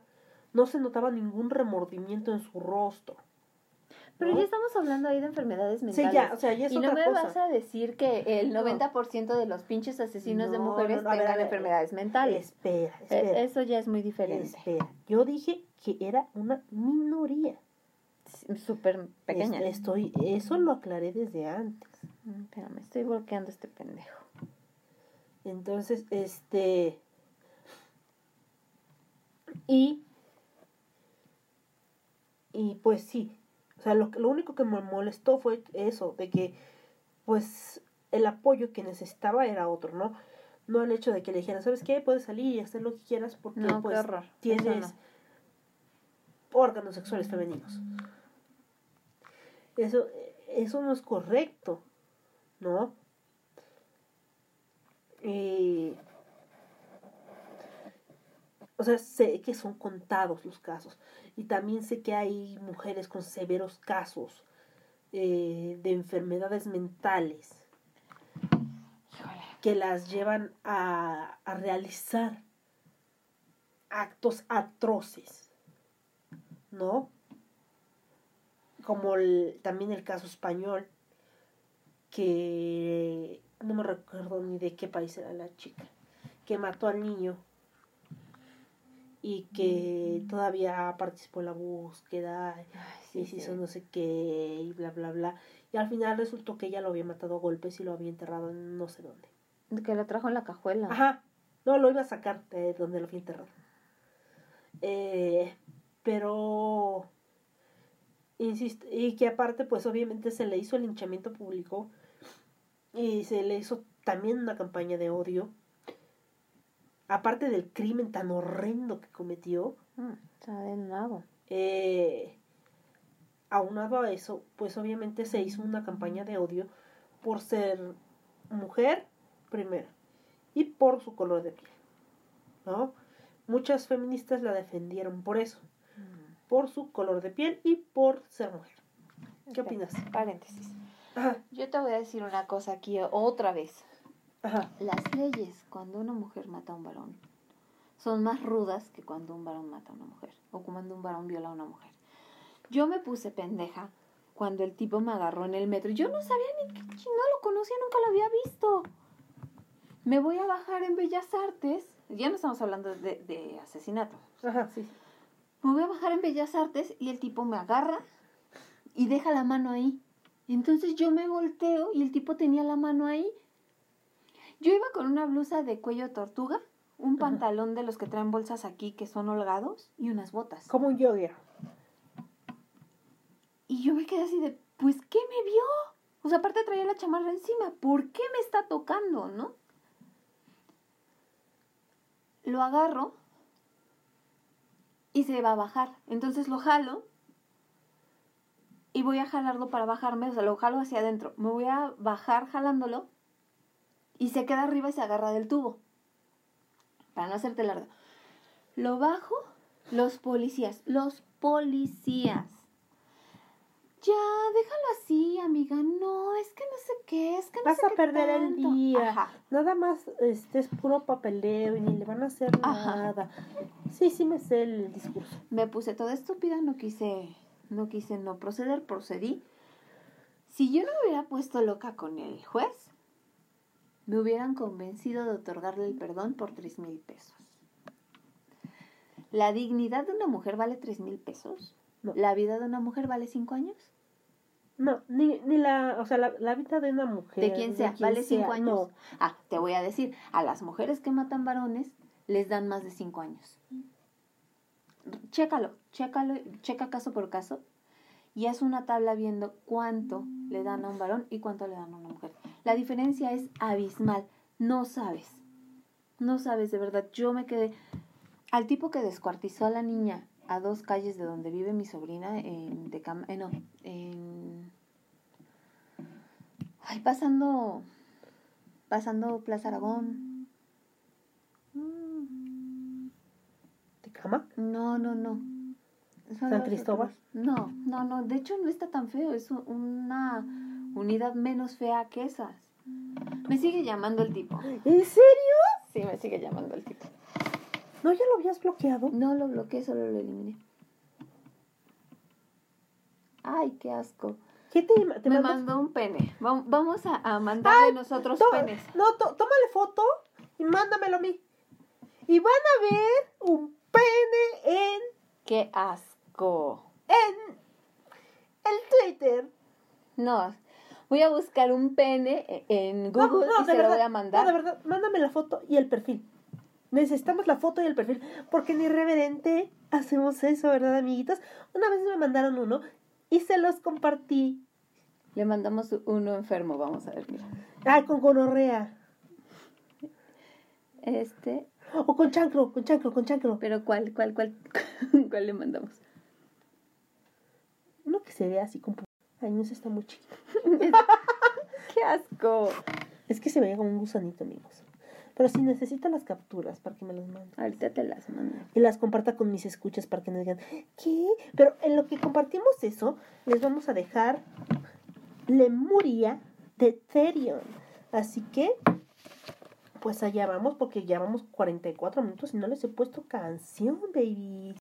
no se notaba ningún remordimiento en su rostro. Pero ¿no? ya estamos hablando ahí de enfermedades Sí, mentales. ya, o sea, ya es y no me cosa. vas a decir que el No. 90% de los pinches asesinos de mujeres no, ver, tengan ver, enfermedades mentales. Espera, E- espera. Eso ya es muy diferente. Espera, yo dije que era una minoría. Sí, Súper pequeña. Es- Estoy, eso lo aclaré desde antes. Mm, Espérame, estoy bloqueando este pendejo. Entonces, este. Y. Y pues sí. O sea, lo, que- lo único que me molestó fue eso, de que, pues, el apoyo que necesitaba era otro, ¿no? No el hecho de que le dijeran, ¿sabes qué? Puedes salir y hacer lo que quieras porque, No, pues, tienes no. órganos sexuales femeninos. Eso, eso no es correcto, ¿no? Eh, o sea, sé que son contados los casos. Y también sé que hay mujeres con severos casos eh, de enfermedades mentales Híjole. que las llevan a, a realizar actos atroces, ¿no? Como el- también el caso español, que no me recuerdo ni de qué país era la chica, que mató al niño y que todavía participó en la búsqueda Ay, y se sí. hizo no sé qué y bla bla bla y al final resultó que ella lo había matado a golpes y lo había enterrado en no sé dónde. Que lo trajo en la cajuela. Ajá, no lo iba a sacar de donde lo fui enterrado. Eh, pero insisto, y que aparte pues obviamente se le hizo el linchamiento público y se le hizo también una campaña de odio. Aparte del crimen tan horrendo que cometió, Mm, nuevo. eh, aunado a eso, pues obviamente se hizo una campaña de odio por ser mujer, primero, y por su color de piel, ¿no? Muchas feministas la defendieron por eso, por su color de piel y por ser mujer. ¿Qué opinas? Paréntesis. Ajá, Yo te voy a decir una cosa aquí otra vez. Ajá, Las leyes cuando una mujer mata a un varón son más rudas que cuando un varón mata a una mujer o cuando un varón viola a una mujer. Yo me puse pendeja cuando el tipo me agarró en el metro. Yo no sabía ni que no lo conocía, nunca lo había visto. Me voy a bajar en Bellas Artes. Ya no estamos hablando de, de asesinato. ajá, sí. Me voy a bajar en Bellas Artes y el tipo me agarra y deja la mano ahí. Entonces yo me volteo y el tipo tenía la mano ahí. Yo iba con una blusa de cuello tortuga, un pantalón de los que traen bolsas aquí que son holgados y unas botas. Como un yoga. Y yo me quedé así de, pues, ¿qué me vio? O sea, aparte traía la chamarra encima, ¿por qué me está tocando, no? Lo agarro y se va a bajar. Entonces lo jalo y voy a jalarlo para bajarme, o sea, lo jalo hacia adentro. Me voy a bajar jalándolo y se queda arriba y se agarra del tubo. Para no hacerte largo. Lo bajo, los policías, los policías. Ya, déjalo así, amiga. No, es que no sé qué, es que no Vas sé a qué perder el día. Ajá. Nada más este es puro papeleo y ni le van a hacer Ajá. nada. Sí, sí me sé el discurso. Me puse toda estúpida, no quise, no quise no proceder, procedí. Si yo no me hubiera puesto loca con el juez, me hubieran convencido de otorgarle el perdón por tres mil pesos. ¿La dignidad de una mujer vale tres mil pesos? No. ¿La vida de una mujer vale cinco años? No, ni, ni la, o sea, la, la vida de una mujer. De quien sea, ¿vale cinco años? no. Ah, te voy a decir, a las mujeres que matan varones les dan más de cinco años. Chécalo, chécalo, checa caso por caso y haz una tabla viendo cuánto le dan a un varón y cuánto le dan a una mujer. La diferencia es abismal, no sabes, no sabes de verdad. Yo me quedé al tipo que descuartizó a la niña a dos calles de donde vive mi sobrina en Decam eh, no, en Ay, pasando pasando Plaza Aragón. Mm, ¿De cama? No, no, no. Son ¿San Cristóbal? otros. No, no, no. De hecho, no está tan feo. Es una unidad menos fea que esas. Me sigue llamando el tipo. ¿En serio? Sí, me sigue llamando el tipo. ¿No ya lo habías bloqueado? No lo bloqueé, solo lo eliminé. Ay, qué asco. ¿Qué te, te Me mandó? un pene. Va- Vamos a, a mandarle nosotros penes. No, tómale foto y mándamelo a mí. Y van a ver un pene en, Qué asco. en el Twitter. No, voy a buscar un pene en No, Google no, y de se lo verdad, voy a mandar. No, de verdad, mándame la foto y el perfil. Necesitamos la foto y el perfil. Porque ni reverente hacemos eso, ¿verdad, amiguitos? Una vez me mandaron uno y se los compartí. Le mandamos uno enfermo, vamos a ver, mira. Ay, con gonorrea. Este, O con chancro, con chancro, con chancro. pero ¿cuál, cuál, cuál, <laughs> cuál le mandamos? Uno que se vea así como... Ay, no, está muy chiquito. <laughs> ¡Qué asco! Es que se veía como un gusanito, amigos. Pero si necesitan las capturas para que me las manden. Ahorita te las mando. Y las comparta con mis escuchas para que no digan, ¿qué? Pero en lo que compartimos eso, les vamos a dejar Lemuria de Therion. Así que, pues allá vamos, porque ya vamos 44 minutos y no les he puesto canción, baby.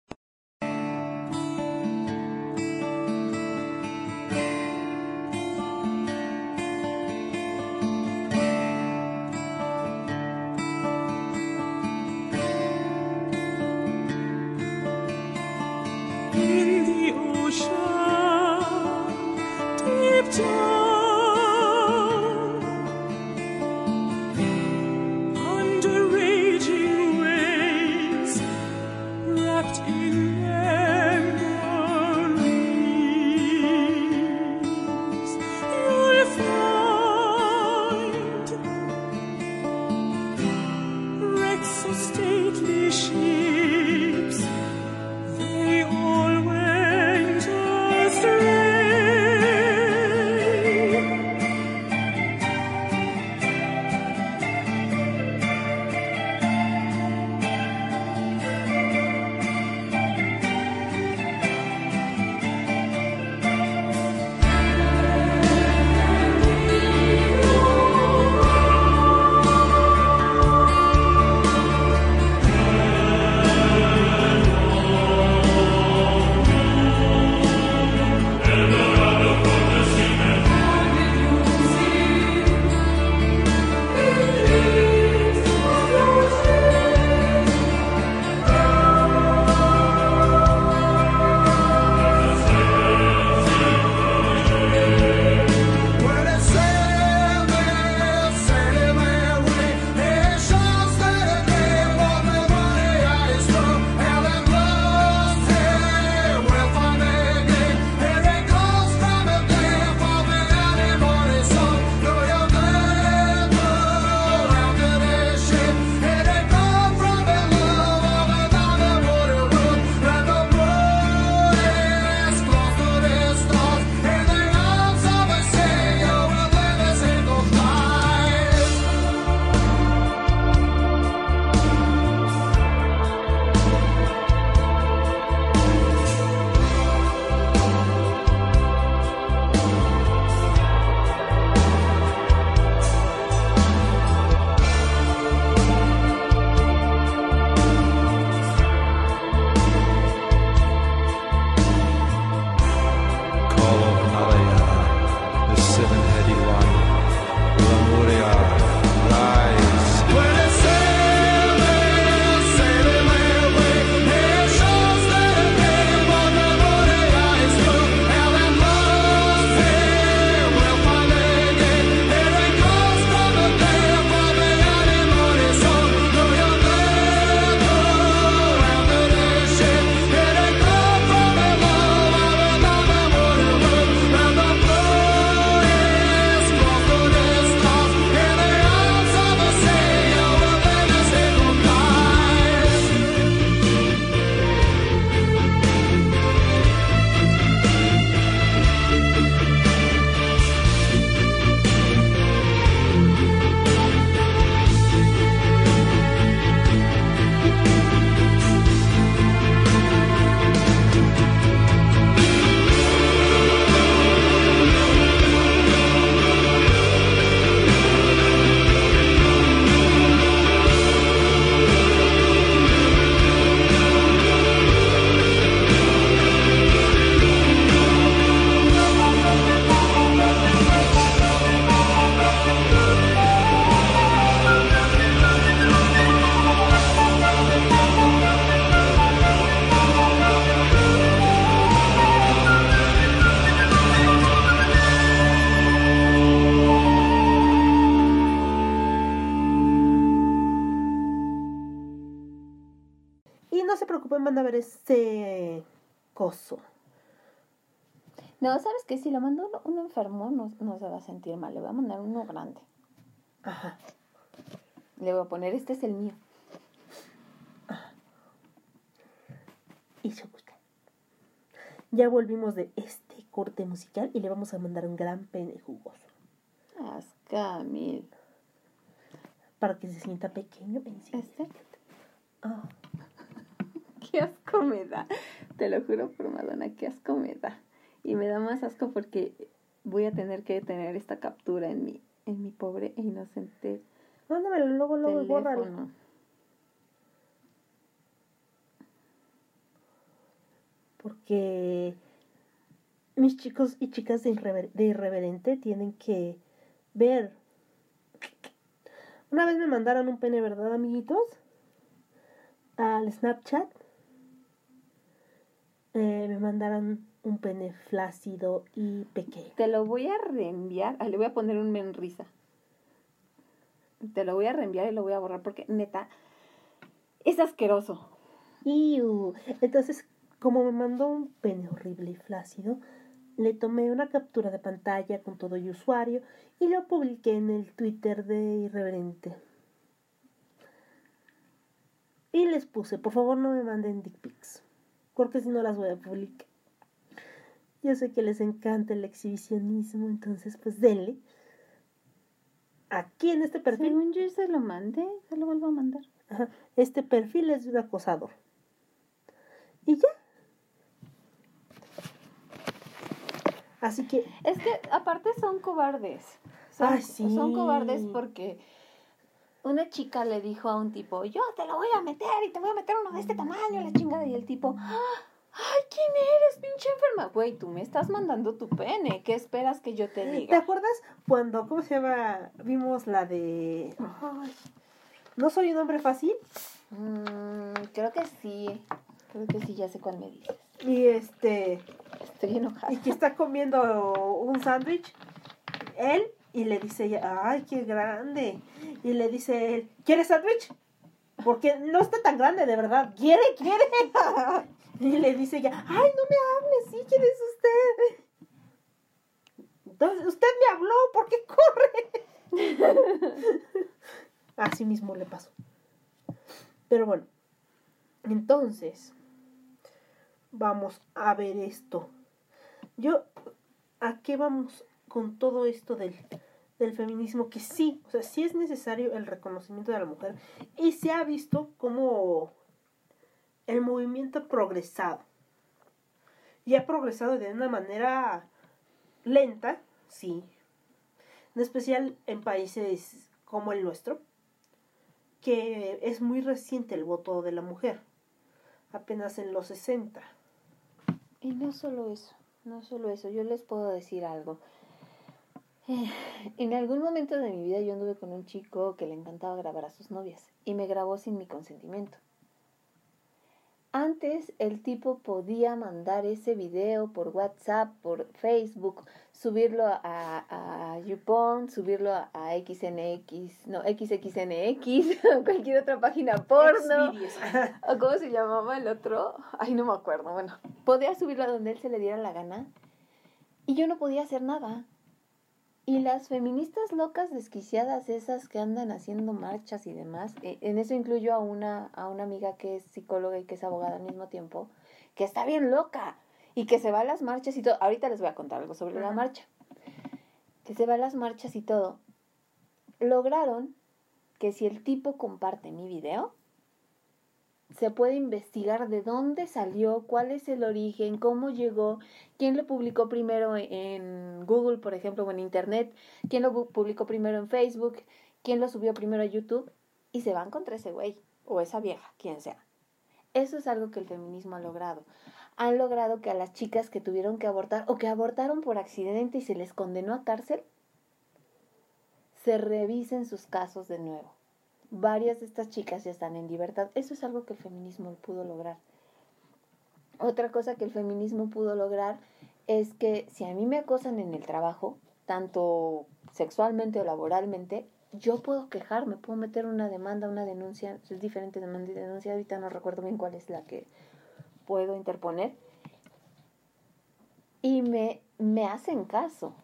No, ¿sabes qué? Si lo mando uno, uno enfermo, no, no se va a sentir mal. Le voy a mandar uno grande. Ajá. Le voy a poner, este es el mío. Y se gusta. Ya volvimos de este corte musical y le vamos a mandar un gran pene jugoso. Ascamil. para que se sienta pequeño e insignificante. Ah, <laughs> Qué asco me da. Te lo juro por Madonna, qué asco me da. Y me da más asco porque voy a tener que tener esta captura en mi, en mi pobre e inocente mándamelo luego, luego, bórralo. Porque mis chicos y chicas de, irrever- de irreverente tienen que ver. Una vez me mandaron un pene, ¿verdad, amiguitos? Al Snapchat. Eh, me mandaron un pene flácido y pequeño. Te lo voy a reenviar. Ah, le voy a poner un men risa. Te lo voy a reenviar y lo voy a borrar porque neta es asqueroso. Iu. Entonces, como me mandó un pene horrible y flácido, le tomé una captura de pantalla con todo el usuario y lo publiqué en el Twitter de Irreverente. Y les puse, por favor no me manden dick pics, porque si no las voy a publicar. Yo sé que les encanta el exhibicionismo, entonces pues denle. Aquí en este perfil Según yo se lo mandé, se lo vuelvo a mandar. Ajá, Este perfil es de un acosador. Y ya. Así que, Es que aparte son cobardes. Son, Ay, sí. son cobardes porque una chica le dijo a un tipo, yo te lo voy a meter y te voy a meter uno de este tamaño, la chingada. Y el tipo, "Ah, ay, ¿quién eres, pinche enferma? Güey, tú me estás mandando tu pene. ¿Qué esperas que yo te ¿te diga? acuerdas cuando, ¿cómo se llama? Vimos la de... ay, ¿No soy un hombre fácil? Mm, creo que sí. Creo que sí, ya sé cuál me dices. Y este... Estoy enojada. Y que está comiendo un sándwich. Él, y le dice ella, ay, qué grande. Y le dice él, ¿quieres sándwich? Porque no está tan grande, de verdad. ¿Quiere? ¿Quiere? <laughs> Y le dice ella, ay, no me hables, sí, ¿quién es usted? Entonces, usted me habló, ¿por qué corre? <laughs> Así mismo le pasó. Pero bueno, entonces, vamos a ver esto. Yo, ¿a qué vamos con todo esto del, del feminismo? Que sí, o sea, sí es necesario el reconocimiento de la mujer y se ha visto como el movimiento ha progresado. Y ha progresado de una manera lenta, sí. En especial en países como el nuestro, que es muy reciente el voto de la mujer, apenas en los 60. Y no solo eso, no solo eso, yo les puedo decir algo. Eh, En algún momento de mi vida yo anduve con un chico que le encantaba grabar a sus novias y me grabó sin mi consentimiento. Antes el tipo podía mandar ese video por WhatsApp, por Facebook, subirlo a, a YouPorn, subirlo a, a XNX, no, XXNX, <laughs> cualquier otra página porno. <laughs> ¿O cómo se llamaba el otro? Ay, no me acuerdo. Bueno, podía subirlo a donde él se le diera la gana. Y yo no podía hacer nada. Y las feministas locas desquiciadas, esas que andan haciendo marchas y demás, eh, en eso incluyo a una, a una amiga que es psicóloga y que es abogada al mismo tiempo, que está bien loca y que se va a las marchas y todo. Ahorita les voy a contar algo sobre la marcha. Que se va a las marchas y todo. Lograron que si el tipo comparte mi video, se puede investigar de dónde salió, cuál es el origen, cómo llegó, quién lo publicó primero en Google, por ejemplo, o en Internet, quién lo publicó primero en Facebook, quién lo subió primero a YouTube, y se van contra ese güey o esa vieja, quien sea. Eso es algo que el feminismo ha logrado. Han logrado que a las chicas que tuvieron que abortar o que abortaron por accidente y se les condenó a cárcel, se revisen sus casos de nuevo varias de estas chicas ya están en libertad. Eso es algo que el feminismo pudo lograr. Otra cosa que el feminismo pudo lograr es que si a mí me acosan en el trabajo, tanto sexualmente o laboralmente, yo puedo quejarme, puedo meter una demanda, una denuncia, es diferente demanda y denuncia, ahorita no recuerdo bien cuál es la que puedo interponer, y me, me hacen caso.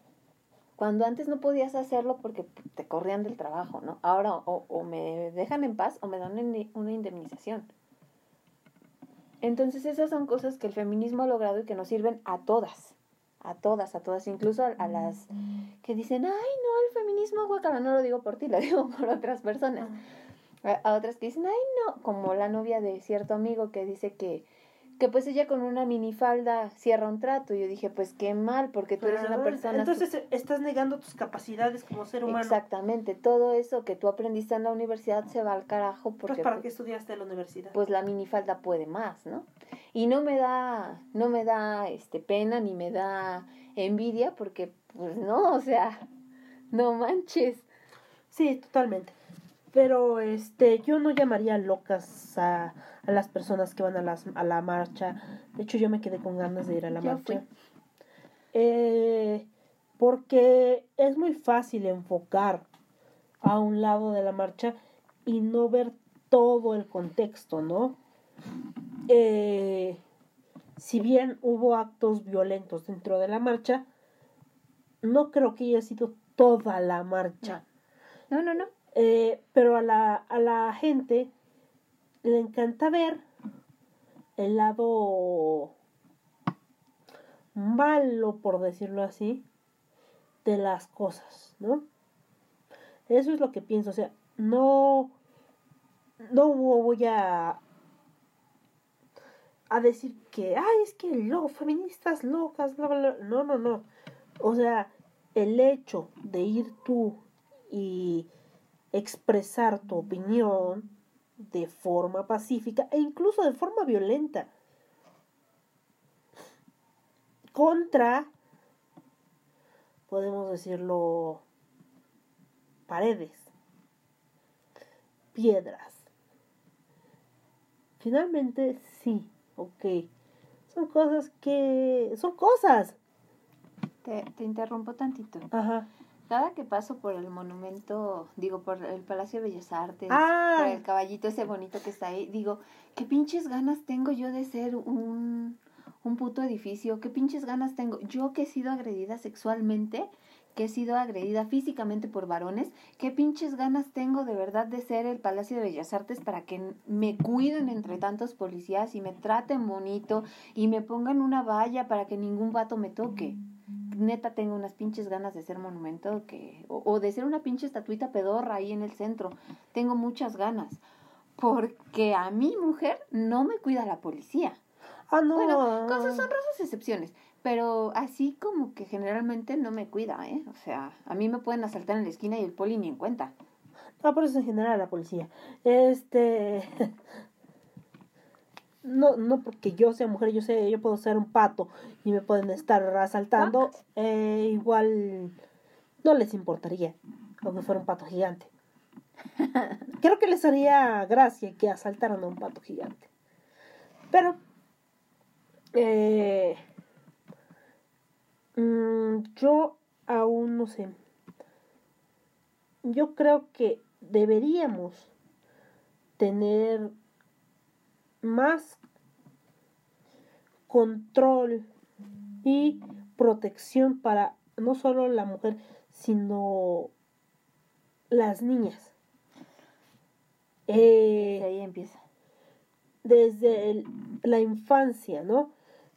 Cuando antes no podías hacerlo porque te corrían del trabajo, ¿no? Ahora o, o me dejan en paz o me dan una indemnización. Entonces esas son cosas que el feminismo ha logrado y que nos sirven a todas, a todas, a todas, incluso a, a las que dicen, ay, no, el feminismo, guacala, no lo digo por ti, lo digo <laughs> por otras personas. A, a otras que dicen, ay, no, como la novia de cierto amigo que dice que, que pues ella con una minifalda cierra un trato. Y yo dije, pues qué mal, porque tú eres una persona... Entonces estás negando tus capacidades como ser humano. Exactamente, todo eso que tú aprendiste en la universidad se va al carajo porque Pues para qué estudiaste en la universidad. pues la minifalda puede más, ¿no? Y no me da, no me da este pena ni me da envidia porque pues no, o sea, no manches. Sí, totalmente. Pero este, yo no llamaría locas a, a las personas que van a, las, a la marcha. De hecho, yo me quedé con ganas de ir a la marcha. Eh, porque es muy fácil enfocar a un lado de la marcha y no ver todo el contexto, ¿no? Eh, si bien hubo actos violentos dentro de la marcha, no creo que haya sido toda la marcha. No, no, no. Eh, pero a la, a la gente le encanta ver el lado malo, por decirlo así, de las cosas, ¿no? Eso es lo que pienso, o sea, no, no voy a, a decir que, ay, es que lo, feministas locas, bla, bla, bla. No, no, no. O sea, el hecho de ir tú y expresar tu opinión de forma pacífica e incluso de forma violenta contra, podemos decirlo, paredes, piedras. Finalmente, sí, ok. Son cosas que... Son cosas. Te, te interrumpo tantito. Ajá. Cada que paso por el monumento, digo, por el Palacio de Bellas Artes, Ah. por el caballito ese bonito que está ahí, digo, qué pinches ganas tengo yo de ser un, un puto edificio, qué pinches ganas tengo. Yo que he sido agredida sexualmente, que he sido agredida físicamente por varones, qué pinches ganas tengo de verdad de ser el Palacio de Bellas Artes para que me cuiden entre tantos policías y me traten bonito y me pongan una valla para que ningún vato me toque neta tengo unas pinches ganas de ser monumento que o, o de ser una pinche estatuita pedorra ahí en el centro. Tengo muchas ganas. Porque a mi mujer no me cuida la policía. Ah, no. Bueno, con sus honrosas excepciones. Pero así como que generalmente no me cuida, ¿eh? O sea, a mí me pueden asaltar en la esquina y el poli ni en cuenta. No, pero eso en general la policía. Este. <laughs> No, no porque yo sea mujer, yo sé, yo puedo ser un pato y me pueden estar asaltando. eh, igual no les importaría, aunque fuera un pato gigante. <laughs> Creo que les haría gracia que asaltaran a un pato gigante. Pero eh, mm, yo aún no sé. Yo creo que deberíamos tener más control y protección para no solo la mujer, sino las niñas. Eh, ahí empieza. desde el- la infancia, ¿no?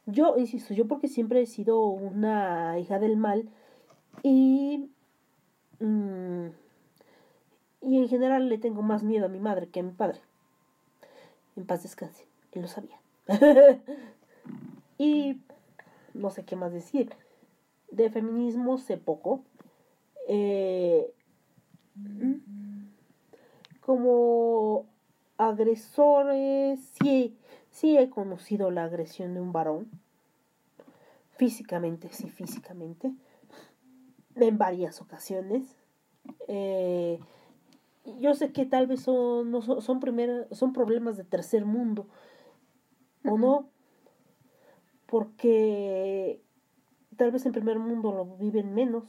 Yo, insisto, yo porque siempre he sido una hija del mal y, mm, y en general le tengo más miedo a mi madre que a mi padre. En paz descanse, él lo sabía. <laughs> y no sé qué más decir. De feminismo sé poco. Eh, como agresores, sí, sí he conocido la agresión de un varón. Físicamente, sí, físicamente. En varias ocasiones. Eh, yo sé que tal vez son, no son, son, primer- son problemas de tercer mundo. ¿O no? Porque tal vez en primer mundo lo viven menos.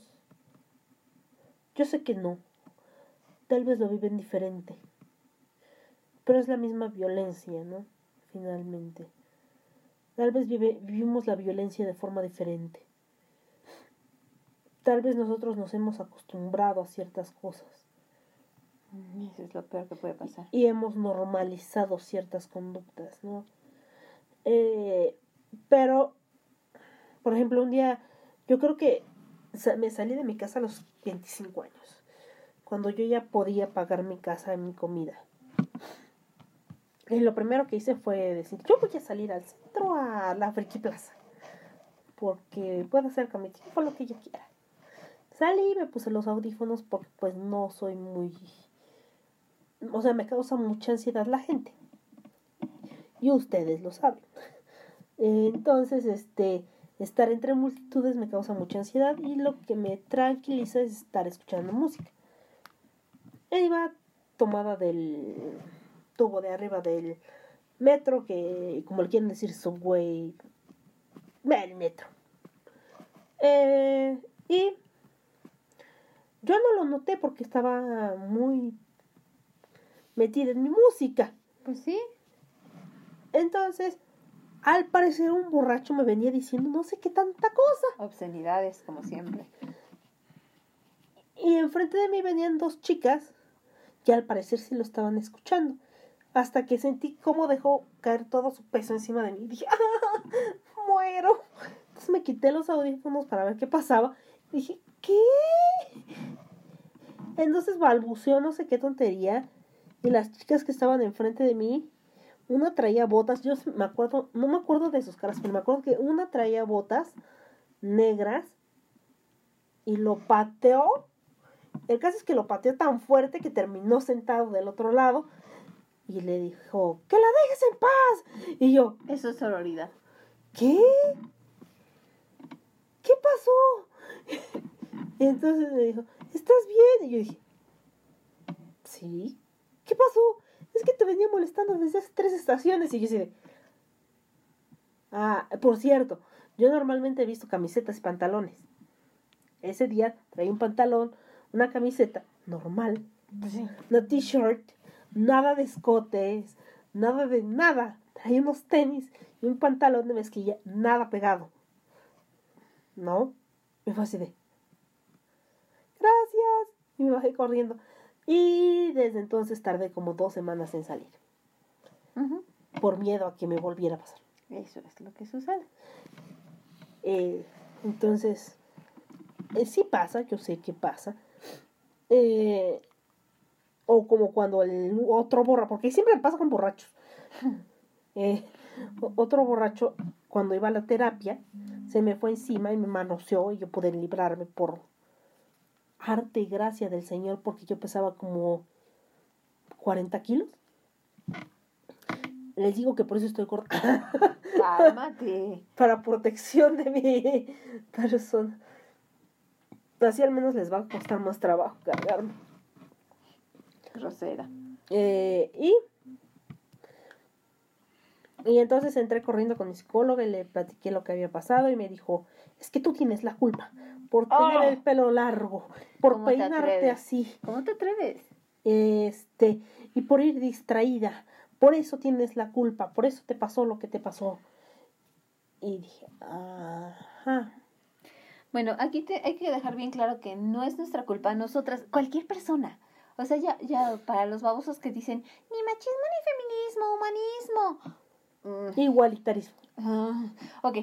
Yo sé que no. Tal vez lo viven diferente. Pero es la misma violencia, ¿no? Finalmente. Tal vez vive- vivimos la violencia de forma diferente. Tal vez nosotros nos hemos acostumbrado a ciertas cosas Eso es lo peor que puede pasar. y hemos normalizado ciertas conductas, ¿no? Eh, pero, por ejemplo, un día Yo creo que me salí de mi casa a los 25 años, cuando yo ya podía pagar mi casa y mi comida. Y lo primero que hice fue decir, yo voy a salir al centro a la Friki Plaza, porque puedo hacer con mi tiempo lo que yo quiera. Salí y me puse los audífonos porque pues no soy muy... O sea, me causa mucha ansiedad la gente. Y ustedes lo saben. <laughs> Entonces, este, estar entre multitudes me causa mucha ansiedad y lo que me tranquiliza es estar escuchando música. E iba tomada del tubo de arriba del metro, que como le quieren decir subway, el metro. Eh, y yo no lo noté porque estaba muy metida en mi música. Pues sí. Entonces, al parecer un borracho me venía diciendo no sé qué tanta cosa. Obscenidades, como siempre. Y enfrente de mí venían dos chicas que al parecer sí lo estaban escuchando. Hasta que sentí cómo dejó caer todo su peso encima de mí. Dije, ¡ah! <laughs> ¡Muero! Entonces me quité los audífonos para ver qué pasaba. Dije, ¿qué? Entonces balbuceó no sé qué tontería. Y las chicas que estaban enfrente de mí, una traía botas. Yo me acuerdo, no me acuerdo de sus caras, pero me acuerdo que una traía botas negras y lo pateó. El caso es que lo pateó tan fuerte que terminó sentado del otro lado y le dijo, que la dejes en paz. Y yo, Eso es sororidad. ¿qué? ¿Qué pasó? <laughs> Y entonces me dijo, ¿estás bien? Y yo dije, sí. ¿Qué pasó? Es que te venía molestando desde hace tres estaciones. Y yo así de, ah, por cierto, yo normalmente he visto camisetas y pantalones. Ese día traía un pantalón, una camiseta normal, una t-shirt, nada de escotes, nada de nada. Traía unos tenis y un pantalón de mezclilla, nada pegado. ¿No? Me fue así de, gracias. Y me bajé corriendo. Y desde entonces tardé como dos semanas en salir, por miedo a que me volviera a pasar. Eso es lo que sucede. Eh, entonces, eh, sí pasa, yo sé que pasa. Eh, o como cuando el otro borra, porque siempre me pasa con borrachos. <laughs> Eh, otro borracho, cuando iba a la terapia, se me fue encima y me manoseó y yo pude librarme por arte y gracia del Señor porque yo pesaba como 40 kilos. Les digo que por eso estoy corta. <coughs> Cálmate. <laughs> para protección de mi persona. Así al menos les va a costar más trabajo cargarme. Grosera. Eh, y, y entonces entré corriendo con mi psicóloga y le platiqué lo que había pasado y me dijo, es que tú tienes la culpa por tener Ah. el pelo largo, por ¿Cómo te peinarte así, ¿Cómo te atreves? este, y por ir distraída. Por eso tienes la culpa, por eso te pasó lo que te pasó. Y dije, ajá. Bueno, aquí te, hay que dejar bien claro que no es nuestra culpa, nosotras, cualquier persona. O sea, ya, ya para los babosos que dicen ni machismo ni feminismo, humanismo. Mm, Igualitarismo. ah, ok,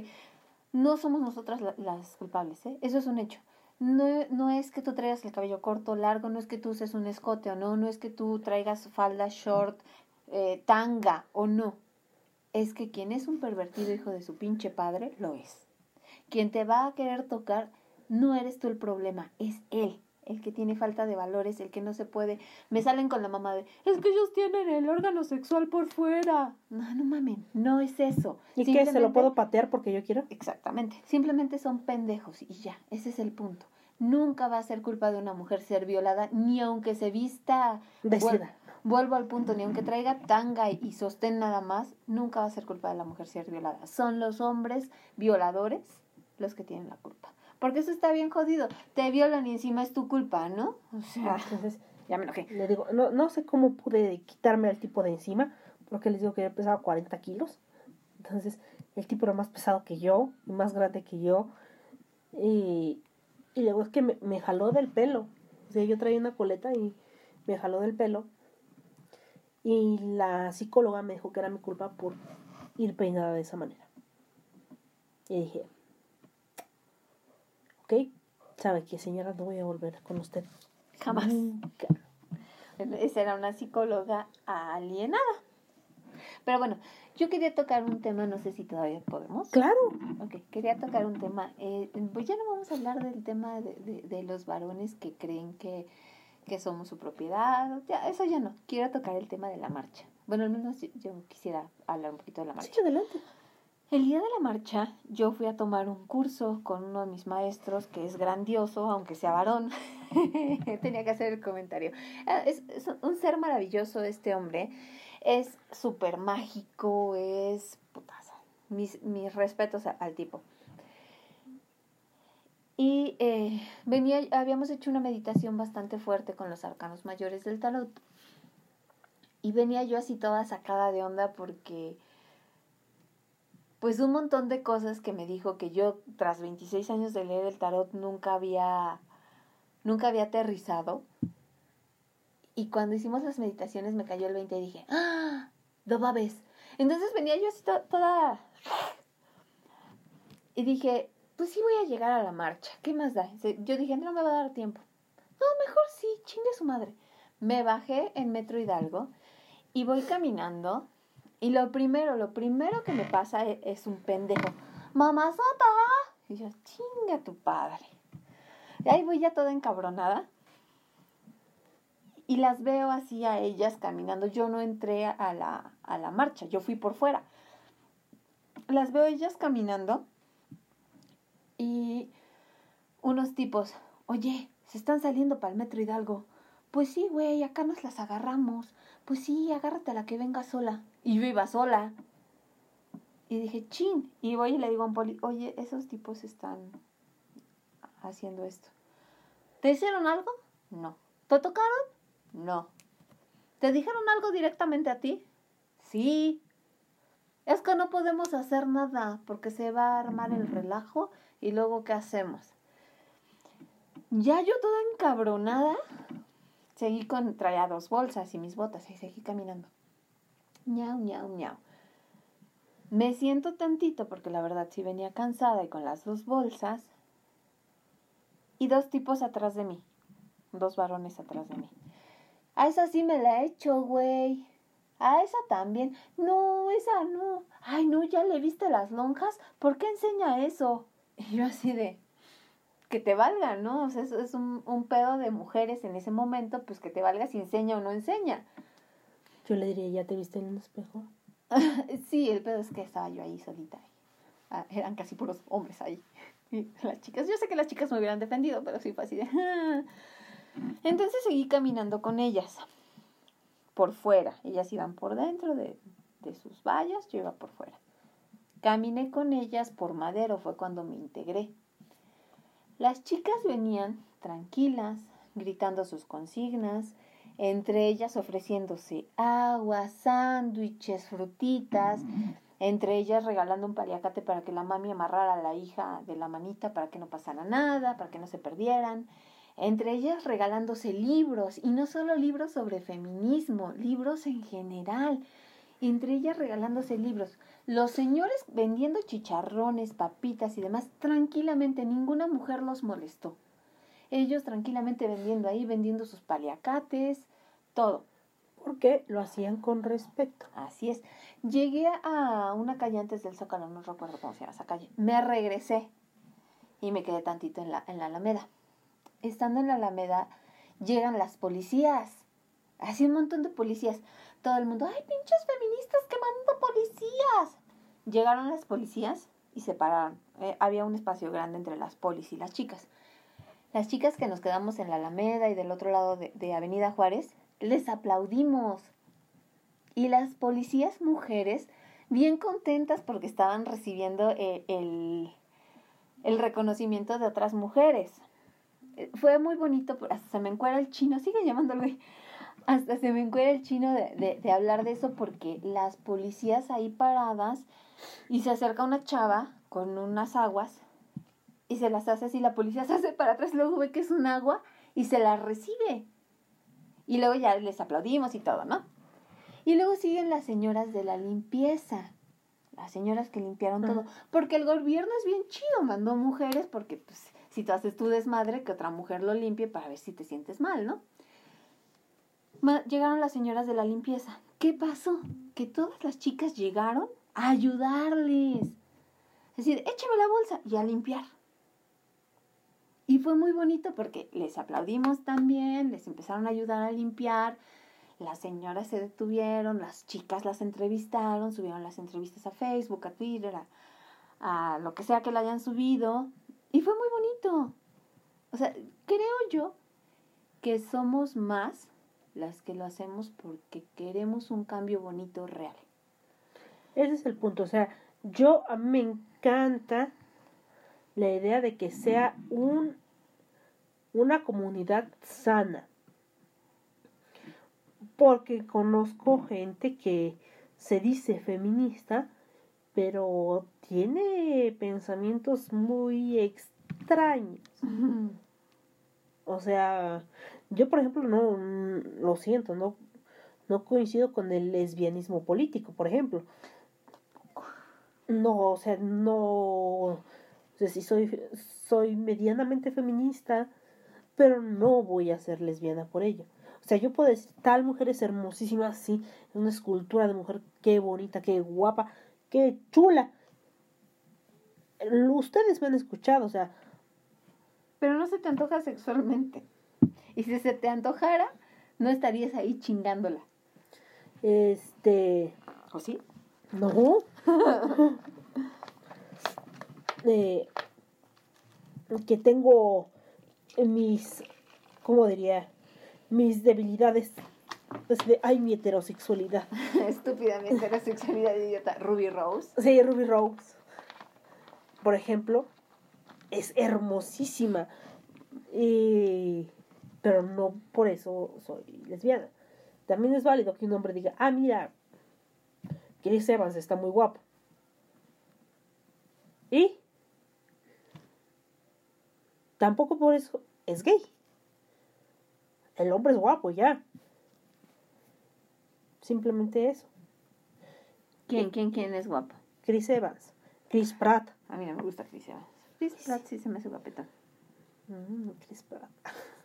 no somos nosotras la- las culpables, ¿eh? Eso es un hecho. No, no es que tú traigas el cabello corto, largo, no es que tú uses un escote o no, no es que tú traigas falda short, eh, tanga o no. Es que quien es un pervertido hijo de su pinche padre, lo es. Quien te va a querer tocar, no eres tú el problema, es él. El que tiene falta de valores, el que no se puede. Me salen con la mamá de, es que ellos tienen el órgano sexual por fuera. No, no mamen, no es eso. ¿Y qué? ¿Se lo puedo patear porque yo quiero? Exactamente. Simplemente son pendejos y ya, ese es el punto. Nunca va a ser culpa de una mujer ser violada, ni aunque se vista. Decida. Vuelvo al punto, ni aunque traiga tanga y sostén nada más, nunca va a ser culpa de la mujer ser violada. Son los hombres violadores los que tienen la culpa. Porque eso está bien jodido. Te violan y encima es tu culpa, ¿no? O sea, Entonces, ya me enojé. le digo, no, no sé cómo pude quitarme al tipo de encima, porque les digo que yo pesaba 40 kilos. Entonces, el tipo era más pesado que yo, y más grande que yo. Y, y luego es que me, me jaló del pelo. O sea, yo traía una coleta y me jaló del pelo. Y la psicóloga me dijo que era mi culpa por ir peinada de esa manera. Y dije, ¿Ok? Sabe que señora, no voy a volver con usted. Jamás. Nunca. Esa era una psicóloga alienada. Pero bueno, yo quería tocar un tema, no sé si todavía podemos. Claro. Ok, quería tocar un tema. eh, pues ya no vamos a hablar del tema de, de- de los varones que creen que, que somos su propiedad. Ya, eso ya no. Quiero tocar el tema de la marcha. Bueno, al menos yo, yo quisiera hablar un poquito de la marcha. Sí, adelante. El día de la marcha, yo fui a tomar un curso con uno de mis maestros que es grandioso, aunque sea varón. <laughs> Tenía que hacer el comentario. Ah, Es, un ser maravilloso este hombre. Es súper mágico, es putaza. Mis, mis respetos al tipo. Y eh, venía, habíamos hecho una meditación bastante fuerte con los arcanos mayores del tarot. Y venía yo así toda sacada de onda porque pues un montón de cosas que me dijo que yo tras 26 años de leer el tarot nunca había nunca había aterrizado. Y cuando hicimos las meditaciones me cayó el 20 y dije, ¡ah! ¡No babes! Entonces venía yo así to- toda... Y dije, pues sí voy a llegar a la marcha. ¿Qué más da? Yo dije, no me va a dar tiempo. No, mejor sí, chingue su madre. Me bajé en Metro Hidalgo y voy caminando y lo primero, lo primero que me pasa e- es, un pendejo. ¡Mamazota! Y yo, chinga tu padre. Y ahí voy ya toda encabronada. Y las veo así a ellas caminando. Yo no entré a la, a la marcha, yo fui por fuera. Las veo ellas caminando. Y unos tipos, oye, se están saliendo para el metro Hidalgo. Pues sí, güey, acá nos las agarramos. Pues sí, agárrate a la que venga sola. Y yo iba sola. Y dije, chin. Y voy y le digo a un poli, oye, esos tipos están haciendo esto. ¿Te hicieron algo? No. ¿Te tocaron? No. ¿Te dijeron algo directamente a ti? Sí. Es que no podemos hacer nada porque se va a armar el relajo y luego ¿qué hacemos? Ya yo toda encabronada, seguí con, traía dos bolsas y mis botas y seguí caminando. Ñau, ñau, ñau. Me siento tantito porque la verdad sí venía cansada y con las dos bolsas y dos tipos atrás de mí, dos varones atrás de mí. A esa sí me la he hecho, güey. A esa también. No, esa no. Ay, no, ya le viste las lonjas. ¿Por qué enseña eso? <laughs> Y yo así de que te valga, ¿no? O sea, eso es un, un pedo de mujeres en ese momento, pues que te valga si enseña o no enseña. Yo le diría, ¿ya te viste en un espejo? <laughs> sí, el pedo es que estaba yo ahí solita. Ah, eran casi puros hombres ahí. Y las chicas, yo sé que las chicas me hubieran defendido, pero sí fue así de... "Ah". Entonces seguí caminando con ellas. Por fuera. Ellas iban por dentro de, de sus vallas, yo iba por fuera. Caminé con ellas por Madero, fue cuando me integré. Las chicas venían tranquilas, gritando sus consignas, entre ellas ofreciéndose agua, sándwiches, frutitas, entre ellas regalando un paliacate para que la mami amarrara a la hija de la manita para que no pasara nada, para que no se perdieran, entre ellas regalándose libros, y no solo libros sobre feminismo, libros en general, entre ellas regalándose libros. Los señores vendiendo chicharrones, papitas y demás, tranquilamente, ninguna mujer los molestó. Ellos tranquilamente vendiendo ahí, vendiendo sus paliacates, todo. Porque lo hacían con respeto. Así es. Llegué a una calle antes del Zócalo, no recuerdo cómo se llama esa calle. Me regresé y me quedé tantito en la, en la Alameda. Estando en la Alameda, llegan las policías. Así un montón de policías. Todo el mundo, ¡ay, pinches feministas quemando policías! Llegaron las policías y se pararon. Eh, había un espacio grande entre las polis y las chicas. Las chicas que nos quedamos en la Alameda y del otro lado de, Avenida Juárez, les aplaudimos. Y las policías mujeres, bien contentas porque estaban recibiendo eh, el, reconocimiento de otras mujeres. Eh, Fue muy bonito, hasta se me encuera el chino, sigue llamándolo. Hasta se me encuera el chino de, de, de hablar de eso porque las policías ahí paradas y se acerca una chava con unas aguas y se las hace así, la policía se hace para atrás, luego ve que es un agua y se las recibe. Y luego ya les aplaudimos y todo, ¿no? Y luego siguen las señoras de la limpieza, las señoras que limpiaron todo, porque el gobierno es bien chido, mandó mujeres porque pues si tú haces tu desmadre, que otra mujer lo limpie para ver si te sientes mal, ¿no? Llegaron las señoras de la limpieza. ¿Qué pasó? Que todas las chicas llegaron a ayudarles. Es decir, échame la bolsa y a limpiar. Y fue muy bonito porque les aplaudimos también, les empezaron a ayudar a limpiar. Las señoras se detuvieron, las chicas las entrevistaron, subieron las entrevistas a Facebook, a Twitter, a, a lo que sea que la hayan subido. Y fue muy bonito. O sea, creo yo que somos más las que lo hacemos porque queremos un cambio bonito real. Ese es el punto. O sea, yo a mí me encanta la idea de que sea un una comunidad sana. Porque conozco gente que se dice feminista, pero tiene pensamientos muy extraños. <laughs> O sea, yo por ejemplo no mm, lo siento, no no coincido con el lesbianismo político, por ejemplo. No, o sea, no o sea, sí soy soy medianamente feminista, pero no voy a ser lesbiana por ello. O sea, yo puedo decir, tal mujer es hermosísima, sí, es una escultura de mujer, qué bonita, qué guapa, qué chula. Ustedes me han escuchado, o sea, Pero no se te antoja sexualmente. Y si se te antojara, no estarías ahí chingándola. este, ¿O sí? no. <laughs> Eh, que tengo mis, ¿cómo diría? Mis debilidades. Desde, ay, mi heterosexualidad. <laughs> Estúpidamente la sexualidad idiota. Ruby Rose. Sí, Ruby Rose, por ejemplo, es hermosísima. Y- pero no por eso soy lesbiana. También es válido que un hombre diga, ah, mira, Chris Evans está muy guapo. Y tampoco por eso es gay. El hombre es guapo, ya. Simplemente eso. ¿Quién, quién, quién es guapo? Chris Evans, Chris Pratt. A mí no me gusta Chris Evans. Chris Pratt sí se me hace guapetón. Mm, Chris Pratt. <laughs>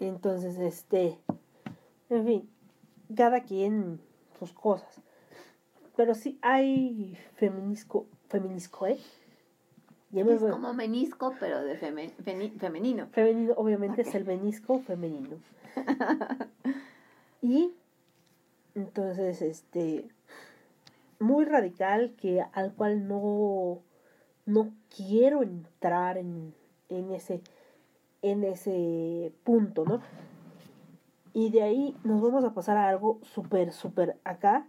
Entonces, este, en fin, cada quien sus cosas. Pero sí hay feminisco, feminisco, ¿eh? Ya me Es como menisco, pero de feme- femenino. Femenino, obviamente es el menisco femenino. <laughs> y entonces, este, muy radical que al cual no, no quiero entrar en, en ese, en ese punto, ¿no? Y de ahí nos vamos a pasar a algo súper, súper acá,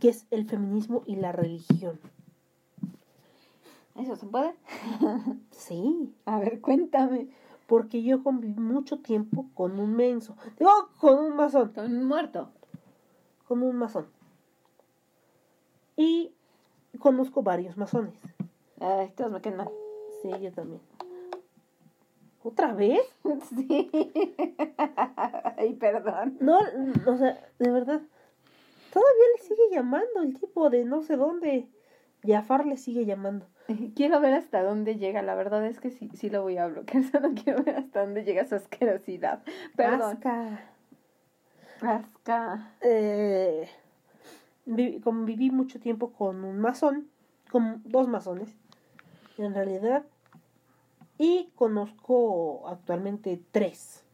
que es el feminismo y la religión. ¿Eso se puede? <laughs> Sí, A ver, cuéntame. porque yo conviví mucho tiempo con un menso, digo, con un masón, Con un muerto. con un masón. Y conozco varios masones. Ay, todos me quedan mal. Sí, yo también. ¿Otra vez? <laughs> Sí. Ay, perdón. No, o sea, de verdad. Todavía le sigue llamando el tipo de no sé dónde. Jafar le sigue llamando. <laughs> Quiero ver hasta dónde llega. La verdad es que sí, sí lo voy a bloquear. <laughs> Solo quiero ver hasta dónde llega su asquerosidad. Perdón. Asca. Asca. Eh, vi- conviví mucho tiempo con un masón, con dos masones, en realidad, y conozco actualmente tres.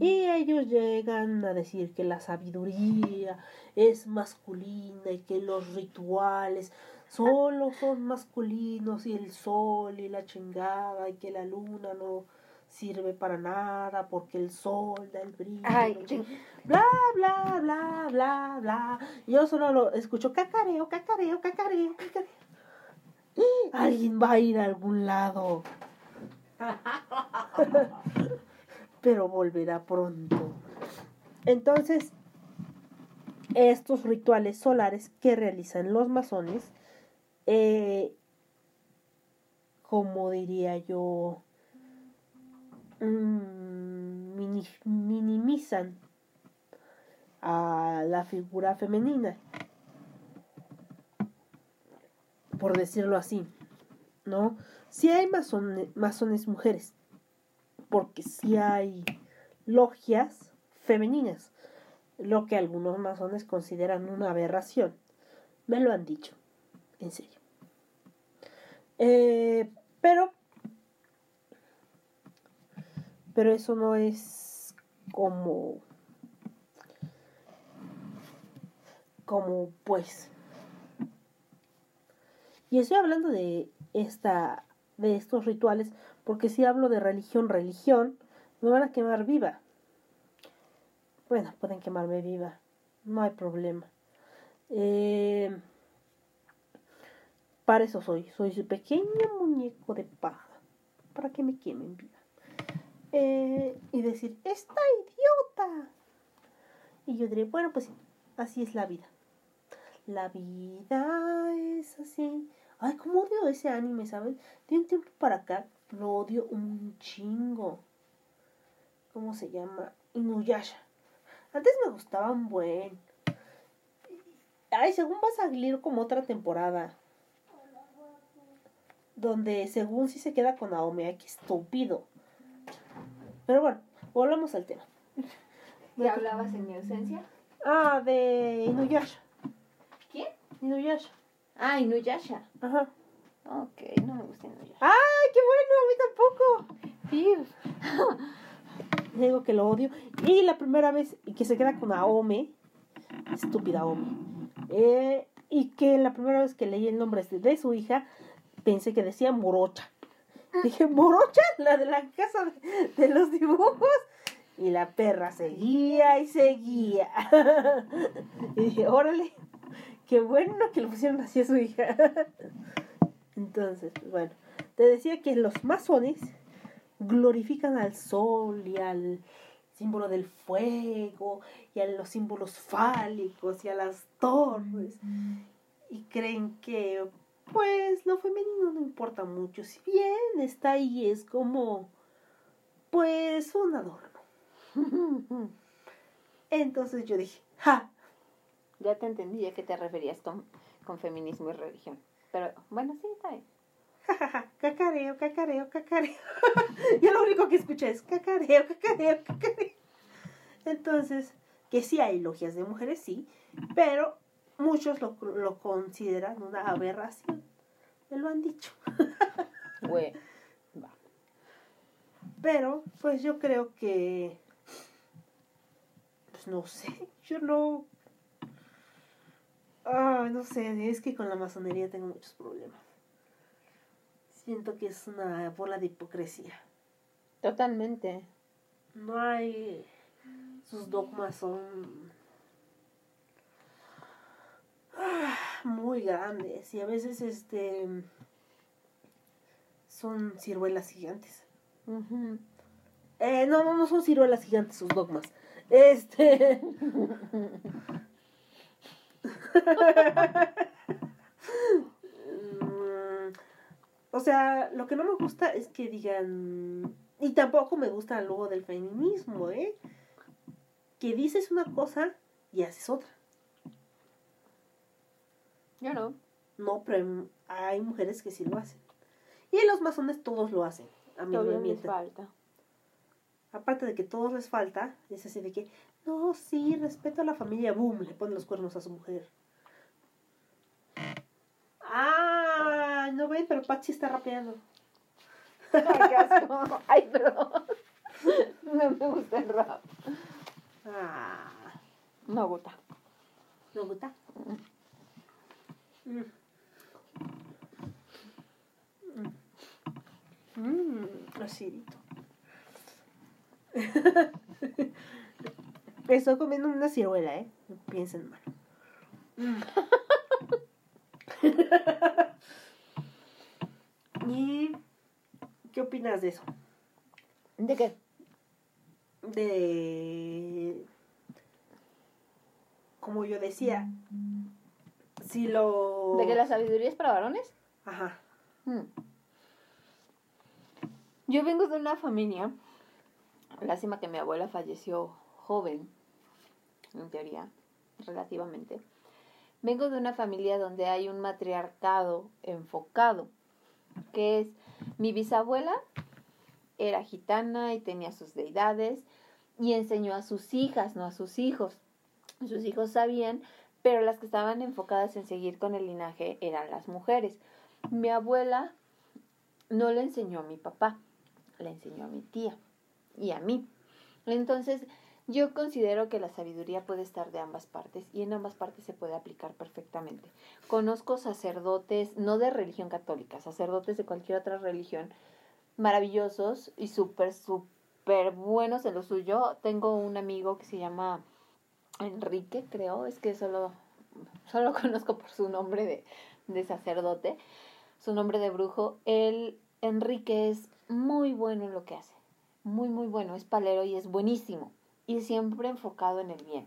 Y ellos llegan a decir que la sabiduría es masculina y que los rituales solo son masculinos y el sol y la chingada y que la luna no sirve para nada porque el sol da el brillo. Ay, bla bla bla bla bla. Yo solo lo escucho cacareo, cacareo, cacareo, cacareo. Alguien va a ir a algún lado. <laughs> Pero volverá pronto. Entonces, estos rituales solares que realizan los masones, eh, como diría yo, mm, mini- minimizan a la figura femenina, por decirlo así. ¿no? Sí hay masone- masones mujeres, porque sí hay logias femeninas, lo que algunos masones consideran una aberración. Me lo han dicho, en serio. Eh, pero, pero eso no es como, como pues. Y estoy hablando de esta, de estos rituales, porque si hablo de religión, religión, me van a quemar viva. Bueno, pueden quemarme viva, no hay problema. Eh, para eso soy, soy su pequeño muñeco de paja, para que me quemen viva. Eh, y decir, ¡está idiota! Y yo diré, bueno, pues sí, así es la vida. La vida es así. Ay, cómo odio ese anime, ¿sabes? De un tiempo para acá lo odio un chingo. ¿Cómo se llama? Inuyasha. Antes me gustaba un buen. Ay, según va a salir como otra temporada. Donde según sí se queda con Naomi. Ay, qué estúpido. Pero bueno, volvamos al tema. <laughs> ¿Qué hablabas en mi ausencia? Ah, de Inuyasha. ¿Quién? Inuyasha. Ah, Inuyasha. Ajá. Ok, no me gusta Inuyasha. ¡Ay, qué bueno! A mí tampoco. Fiu. <laughs> Digo que lo odio. Y la primera vez y que se queda con Aome, estúpida Aome, eh, y que la primera vez que leí el nombre de, de su hija, pensé que decía Morocha. Dije, ¿Morocha? La de la casa de, de los dibujos. Y la perra seguía y seguía. <laughs> y dije, órale, qué bueno que le pusieron así a su hija. <laughs> Entonces, pues bueno, te decía que los masones glorifican al sol y al símbolo del fuego y a los símbolos fálicos y a las torres. Y creen que pues lo femenino no importa mucho. Si bien está ahí es como pues un adorno. <laughs> Entonces yo dije ja Ya te entendí a qué te referías con, con feminismo y religión. Pero bueno, sí, está bien. <laughs> cacareo, cacareo, cacareo. <laughs> Yo lo único que escuché es cacareo, cacareo, cacareo. Entonces, que sí hay logias de mujeres, sí, pero muchos lo, lo consideran una aberración. Me lo han dicho. <laughs> Va. Pero, pues yo creo que. Pues no sé, yo no. Ah, no sé, es que con la masonería tengo muchos problemas. Siento que es una bola de hipocresía. Totalmente. No hay. Sus dogmas son. ah, muy grandes y a veces este. Son ciruelas gigantes. Eh, no, no, no son ciruelas gigantes sus dogmas. Este. <laughs> <laughs> O sea, lo que no me gusta es que digan. Y tampoco me gusta luego del feminismo, ¿eh? Que dices una cosa y haces otra. Yo no. No, pero hay mujeres que sí lo hacen. Y los masones todos lo hacen. A mí no me les falta. Aparte de que todos les falta, es así de que, no, sí, respeto a la familia, boom, le pone los cuernos a su mujer. No ven, pero Patsy está rapeando. Ay, qué asco. Ay, perdón. No me gusta el rap. Ah, No gusta. ¿no gusta? Mm. Mm. Mm, acidito. <laughs> Estoy comiendo una ciruela, ¿eh? No piensen mal. Mm. <laughs> ¿Y qué opinas de eso? ¿De qué? de como yo decía si lo ¿De que la sabiduría es para varones? ajá Mm. Yo vengo de una familia, lástima que mi abuela falleció joven, en teoría, relativamente. Vengo de una familia donde hay un matriarcado enfocado. que es mi bisabuela era gitana y tenía sus deidades y enseñó a sus hijas, no a sus hijos. Sus hijos sabían, pero las que estaban enfocadas en seguir con el linaje eran las mujeres. Mi abuela no le enseñó a mi papá, le enseñó a mi tía y a mí. Entonces, yo considero que la sabiduría puede estar de ambas partes y en ambas partes se puede aplicar perfectamente. Conozco sacerdotes, no de religión católica, sacerdotes de cualquier otra religión, maravillosos y súper, súper buenos en lo suyo. Tengo un amigo que se llama Enrique, creo, es que solo, solo <laughs> conozco por su nombre de, de sacerdote, su nombre de brujo. Él, Enrique, es muy bueno en lo que hace, muy, muy bueno, es palero y es buenísimo y siempre enfocado en el bien.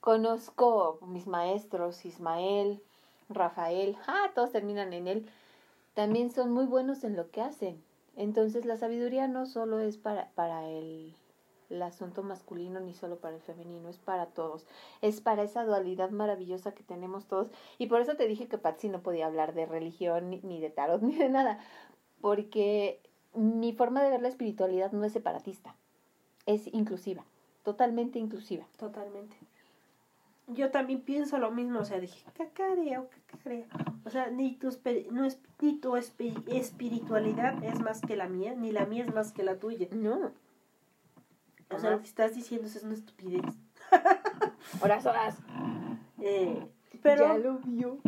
Conozco mis maestros, Ismael, Rafael, ah, todos terminan en él, también son muy buenos en lo que hacen. Entonces la sabiduría no solo es para, para el, el asunto masculino ni solo para el femenino, es para todos. Es para esa dualidad maravillosa que tenemos todos. Y por eso te dije que Patsy no podía hablar de religión, ni, ni de tarot, <laughs> ni de nada. Porque mi forma de ver la espiritualidad no es separatista, es inclusiva, totalmente inclusiva. Totalmente. Yo también pienso lo mismo, o sea, dije, cacareo, cacareo. O sea, ni tu, no es, ni tu espi- espiritualidad es más que la mía, ni la mía es más que la tuya. No. O sea, lo que estás diciendo es una estupidez. <laughs> Horas, horas. Eh, pero Ya lo vio.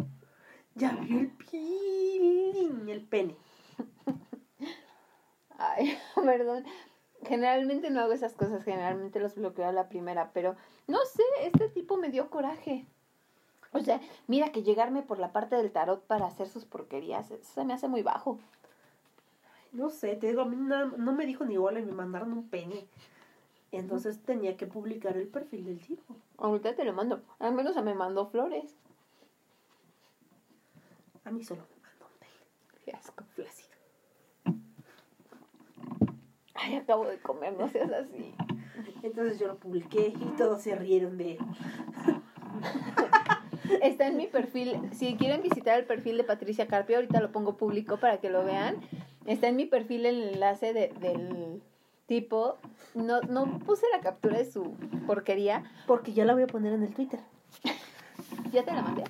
ya vio el pilín, el pene. <laughs> Ay, <laughs> perdón. Generalmente no hago esas cosas, generalmente los bloqueo a la primera, pero no sé, este tipo me dio coraje. O sea, mira que llegarme por la parte del tarot para hacer sus porquerías, eso se me hace muy bajo. No sé, te digo, a mí no, no me dijo ni hola y me mandaron un pene. Entonces tenía que publicar el perfil del tipo. Ahorita te lo mando. Al menos me mandó flores. A mí solo me mandó un pene. Qué asco. Ay, acabo de comer, no seas así. Entonces yo lo publiqué y todos se rieron de <laughs> Está en mi perfil. Si quieren visitar el perfil de Patricia Carpio, ahorita lo pongo público para que lo vean. Está en mi perfil el enlace de- del tipo. No, no puse la captura de su porquería. Porque ya la voy a poner en el Twitter. <laughs> ¿Ya te la mandé?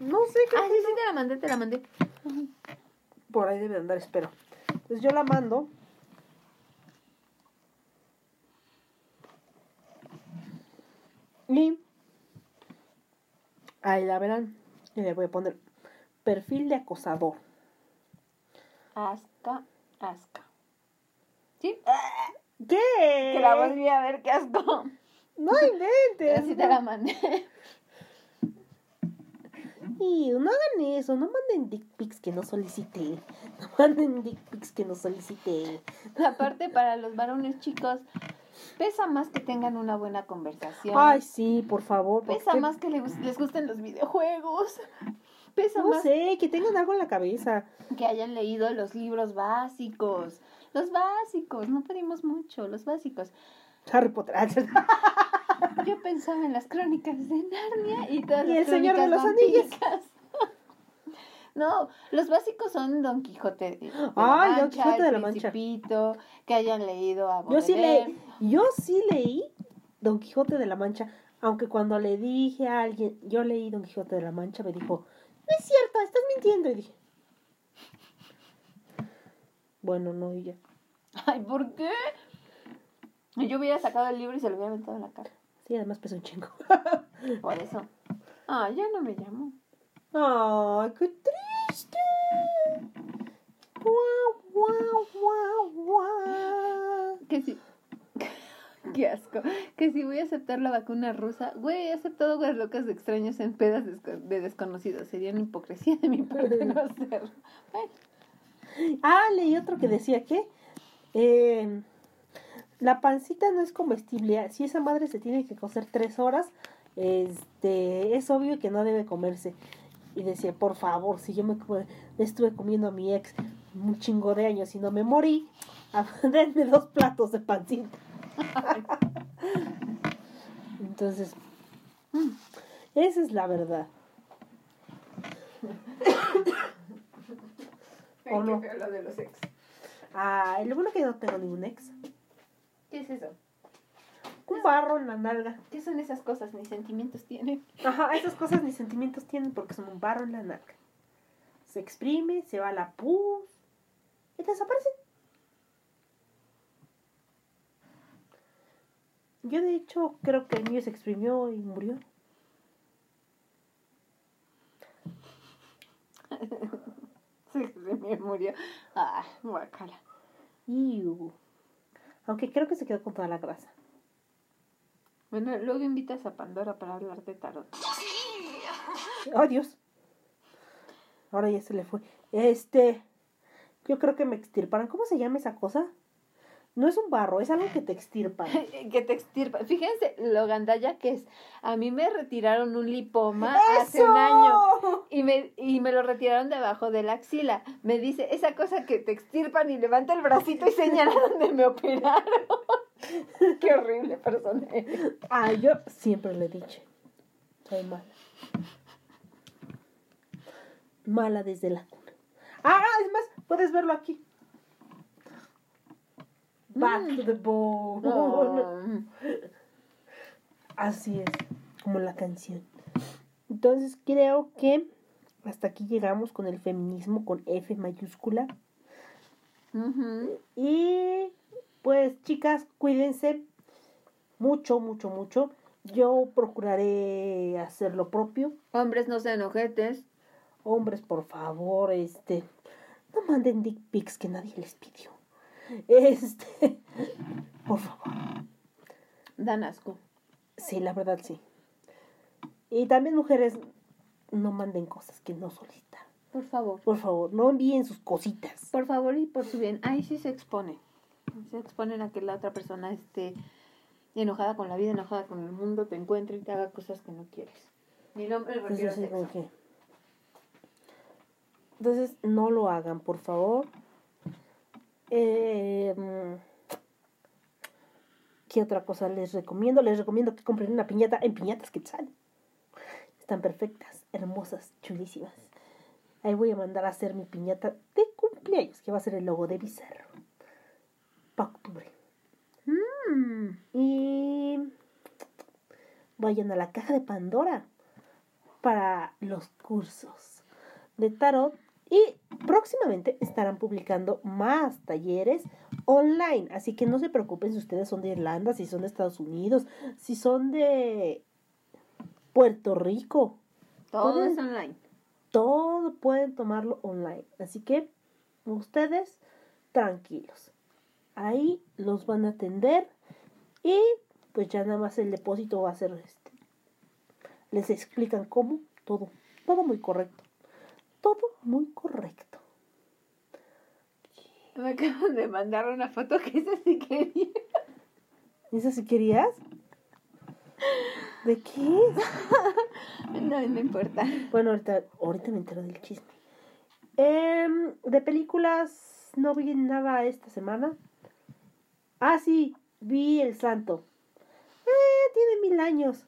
No sé qué. Ah, sí, sí, te la mandé, te la mandé. Por ahí debe andar, espero. Entonces yo la mando. Y ahí la verán. Y le voy a poner perfil de acosador. Asca, asca. ¿Sí? ¿Qué? Que la volví a ver, qué asco. No inventes. sí te la mandé. Y no hagan eso, no manden dick pics que no solicité. No manden dick pics que no solicité. Aparte, para los varones chicos, pesa más que tengan una buena conversación. Ay, sí, por favor. porque Pesa más que les, les gusten los videojuegos. <laughs> Pesa No más sé, que tengan algo en la cabeza. que hayan leído los libros básicos. Los básicos, no pedimos mucho, los básicos. Harry Potter. Ah, <laughs> Yo pensaba en las crónicas de Narnia y todas Y las El Señor de los Anillos. No, los básicos son Don Quijote de la Ay, Don Mancha, Quijote El de la Mancha. Que hayan leído a Yo sí leí, yo sí leí Don Quijote de la Mancha, aunque cuando le dije a alguien, yo leí Don Quijote de la Mancha, me dijo, no es cierto, estás mintiendo. Y dije, bueno, no, y ya. Ay, ¿por qué? Yo hubiera sacado el libro y se lo hubiera aventado en la cara. Sí, además pesa un chingo. Por eso. Ah, ya no me llamo. Ay, qué triste. Guau, guau, guau, guau. Que sí. <laughs> Qué asco. Que si voy a aceptar la vacuna rusa, güey, he aceptado locas de extraños en pedas de desconocidos. Sería una hipocresía de mi parte <laughs> no hacerlo. Bueno, Ah, leí otro que decía que eh, la pancita no es comestible. Si esa madre se tiene que cocer tres horas, este, es obvio que no debe comerse. Y decía, por favor, si yo me, estuve comiendo a mi ex un chingo de años y no me morí, <laughs> denme dos platos de pancita. <laughs> Entonces, mm, esa es la verdad. <coughs> Ay, ¿O no? lo de los ex. Ah, lo bueno que no tengo ningún ex. ¿Qué es eso? Un barro en la nalga. ¿Qué son esas cosas? Ni sentimientos tienen. Ajá, esas cosas ni sentimientos tienen porque son un barro en la nalga. Se exprime, se va la pus y desaparece. Yo de hecho creo que el mío se exprimió y murió. <laughs> Se me murió. Ah, guacala. Iu. Aunque creo que se quedó con toda la grasa. Bueno, luego invitas a Pandora para hablar de tarot. <laughs> ¡Oh, Dios! Ahora ya se le fue. Este. Yo creo que me extirparan. ¿Cómo se llama esa cosa? No es un barro, es algo que te extirpan. <laughs> que te extirpa. Fíjense lo gandalla que es. A mí me retiraron un lipoma hace ¡Eso! un año y me, y me lo retiraron debajo de la axila. Me dice, esa cosa que te extirpan y levanta el bracito y señala <laughs> donde me operaron. <laughs> Qué horrible persona eres. Ah, yo siempre le he dicho. Soy mala. Mala desde la cuna. Ah, es más, puedes verlo aquí. Back to the bone. <laughs> Así es, como la canción. Entonces creo que hasta aquí llegamos con el feminismo con F mayúscula. Ujú. Y pues chicas, cuídense mucho, mucho, mucho. Yo procuraré hacer lo propio. Hombres no sean ojetes. Hombres, por favor, este, no manden dick pics que nadie les pidió. Este, <laughs> por favor. Dan asco. Sí, la verdad sí. Y también mujeres, no manden cosas que no solicitan. Por favor. Por favor, no envíen sus cositas. Por favor y por su bien. Ahí sí se expone. Se exponen a que la otra persona esté enojada con la vida, enojada con el mundo, te encuentre y te haga cosas que no quieres. Mi nombre es Entonces, como que- Entonces, no lo hagan, por favor. Eh, mm, ¿Qué otra cosa les recomiendo? Les recomiendo que compren una piñata en Piñatas Quetzal. Están perfectas, hermosas, chulísimas. Ahí voy a mandar a hacer mi piñata de cumpleaños, que va a ser el logo de Bizarro. Para octubre. Mm. Y vayan a la caja de Pandora para los cursos de tarot y próximamente estarán publicando más talleres online, así que no se preocupen si ustedes son de Irlanda, si son de Estados Unidos, si son de Puerto Rico, Todo Pueden- es online. todo pueden tomarlo online, así que ustedes tranquilos. Ahí los van a atender y pues ya nada más el depósito va a ser este. Les explican cómo, todo, todo muy correcto. Todo muy correcto. Me acaban de mandar una foto que esa sí quería. ¿Eso si querías? ¿De qué es? No, no importa. Bueno, ahorita, ahorita me entero del chisme. Em, de películas no vi nada esta semana. Ah, sí, vi El Santo. Eh, tiene mil años.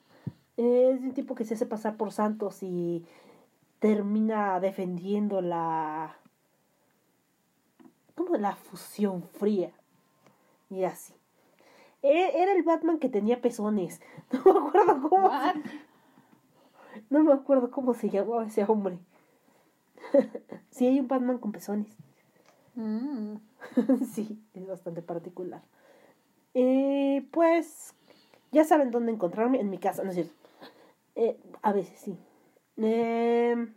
Eh, es un tipo que se hace pasar por santos y termina defendiendo la... como la fusión fría. Y así. E- Era el Batman que tenía pezones. <laughs> No me acuerdo cómo. What? <laughs> No me acuerdo cómo se llamaba ese hombre. <laughs> sí, hay un Batman con pezones. Mm. sí, es bastante particular. Eh, pues, ya saben dónde encontrarme en mi casa, no es cierto. Eh, a veces sí. Em,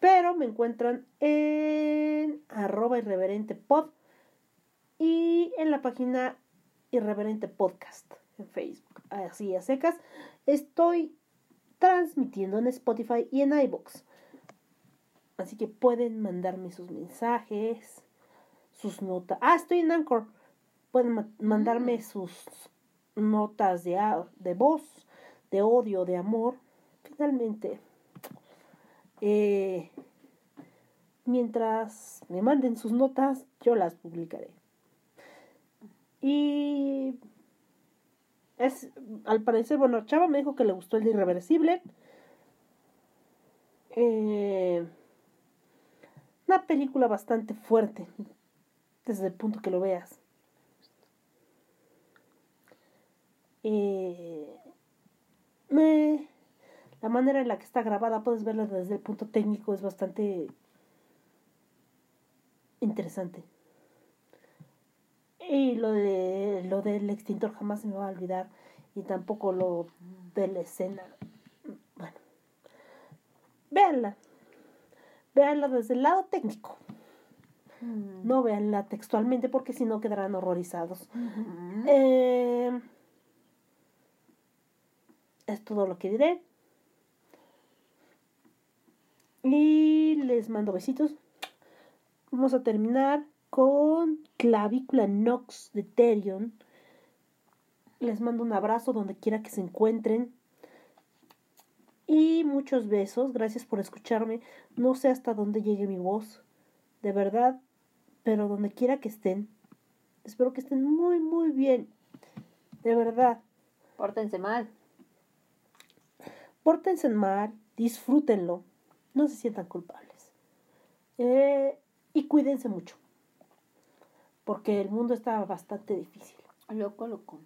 pero me encuentran en arroba irreverente pod y en la página irreverente podcast en Facebook. Así a secas. Estoy transmitiendo en Spotify y en iBox. Así que pueden mandarme sus mensajes, sus notas. Ah, estoy en Anchor. Pueden ma- mandarme sus notas de, de voz, de odio, de amor. Finalmente, eh, mientras me manden sus notas, yo las publicaré. Y es, al parecer, bueno, Chava me dijo que le gustó el de Irreversible. Eh, una película bastante fuerte desde el punto que lo veas. Eh, la manera en la que está grabada, puedes verla desde el punto técnico, es bastante interesante. Y lo de lo del extintor jamás se me va a olvidar. Y tampoco lo de la escena. Bueno. Véanla. Véanla desde el lado técnico. No véanla textualmente porque si no quedarán horrorizados. Eh, es todo lo que diré. Y les mando besitos. Vamos a terminar con Clavícula Nox de Therion. Les mando un abrazo donde quiera que se encuentren. Y muchos besos. Gracias por escucharme. No sé hasta dónde llegue mi voz. De verdad. Pero donde quiera que estén. Espero que estén muy, muy bien. De verdad. Pórtense mal. Pórtense mal. Disfrútenlo. No se sientan culpables. Eh, y cuídense mucho. Porque el mundo está bastante difícil. Loco, loco.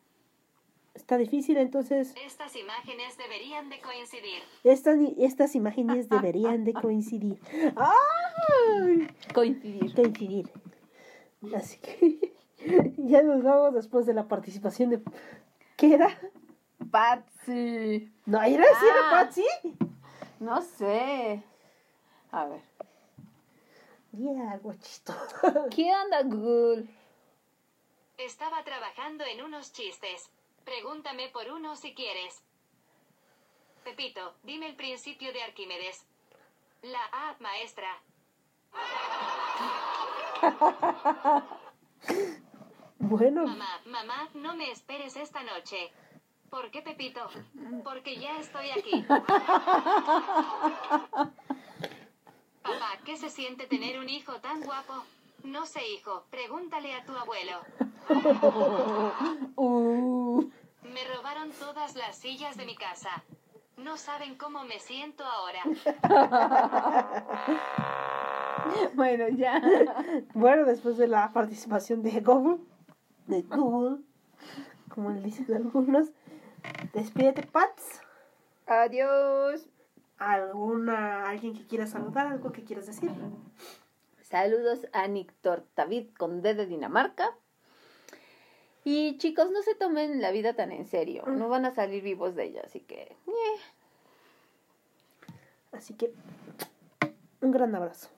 Está difícil, entonces Estas imágenes deberían de coincidir. estas, estas imágenes deberían de coincidir. ¡Ay! Coincidir. Coincidir. Así que <laughs> ya nos vamos después de la participación de... ¿Qué era? Patsy. No, era así, era Ah. Patsy. No sé. A ver. Yeah, guachito. ¿Qué onda, Google? Estaba trabajando en unos chistes. Pregúntame por uno si quieres. Pepito, dime el principio de Arquímedes. La A, maestra. <laughs> Bueno, Mamá, mamá, no me esperes esta noche. ¿Por qué, Pepito? Porque ya estoy aquí. Papá, ¿qué se siente tener un hijo tan guapo? No sé, hijo. Pregúntale a tu abuelo. Uh. Me robaron todas las sillas de mi casa. No saben cómo me siento ahora. Bueno, ya. bueno, después de la participación de Google, de Google, como le dicen algunos, despídete, Pats. Adiós. ¿Alguna, alguien que quiera saludar, algo que quieras decir? Saludos a Nictor David con D de Dinamarca. Y chicos, no se tomen la vida tan en serio. No van a salir vivos de ella, así que. Así que, un gran abrazo.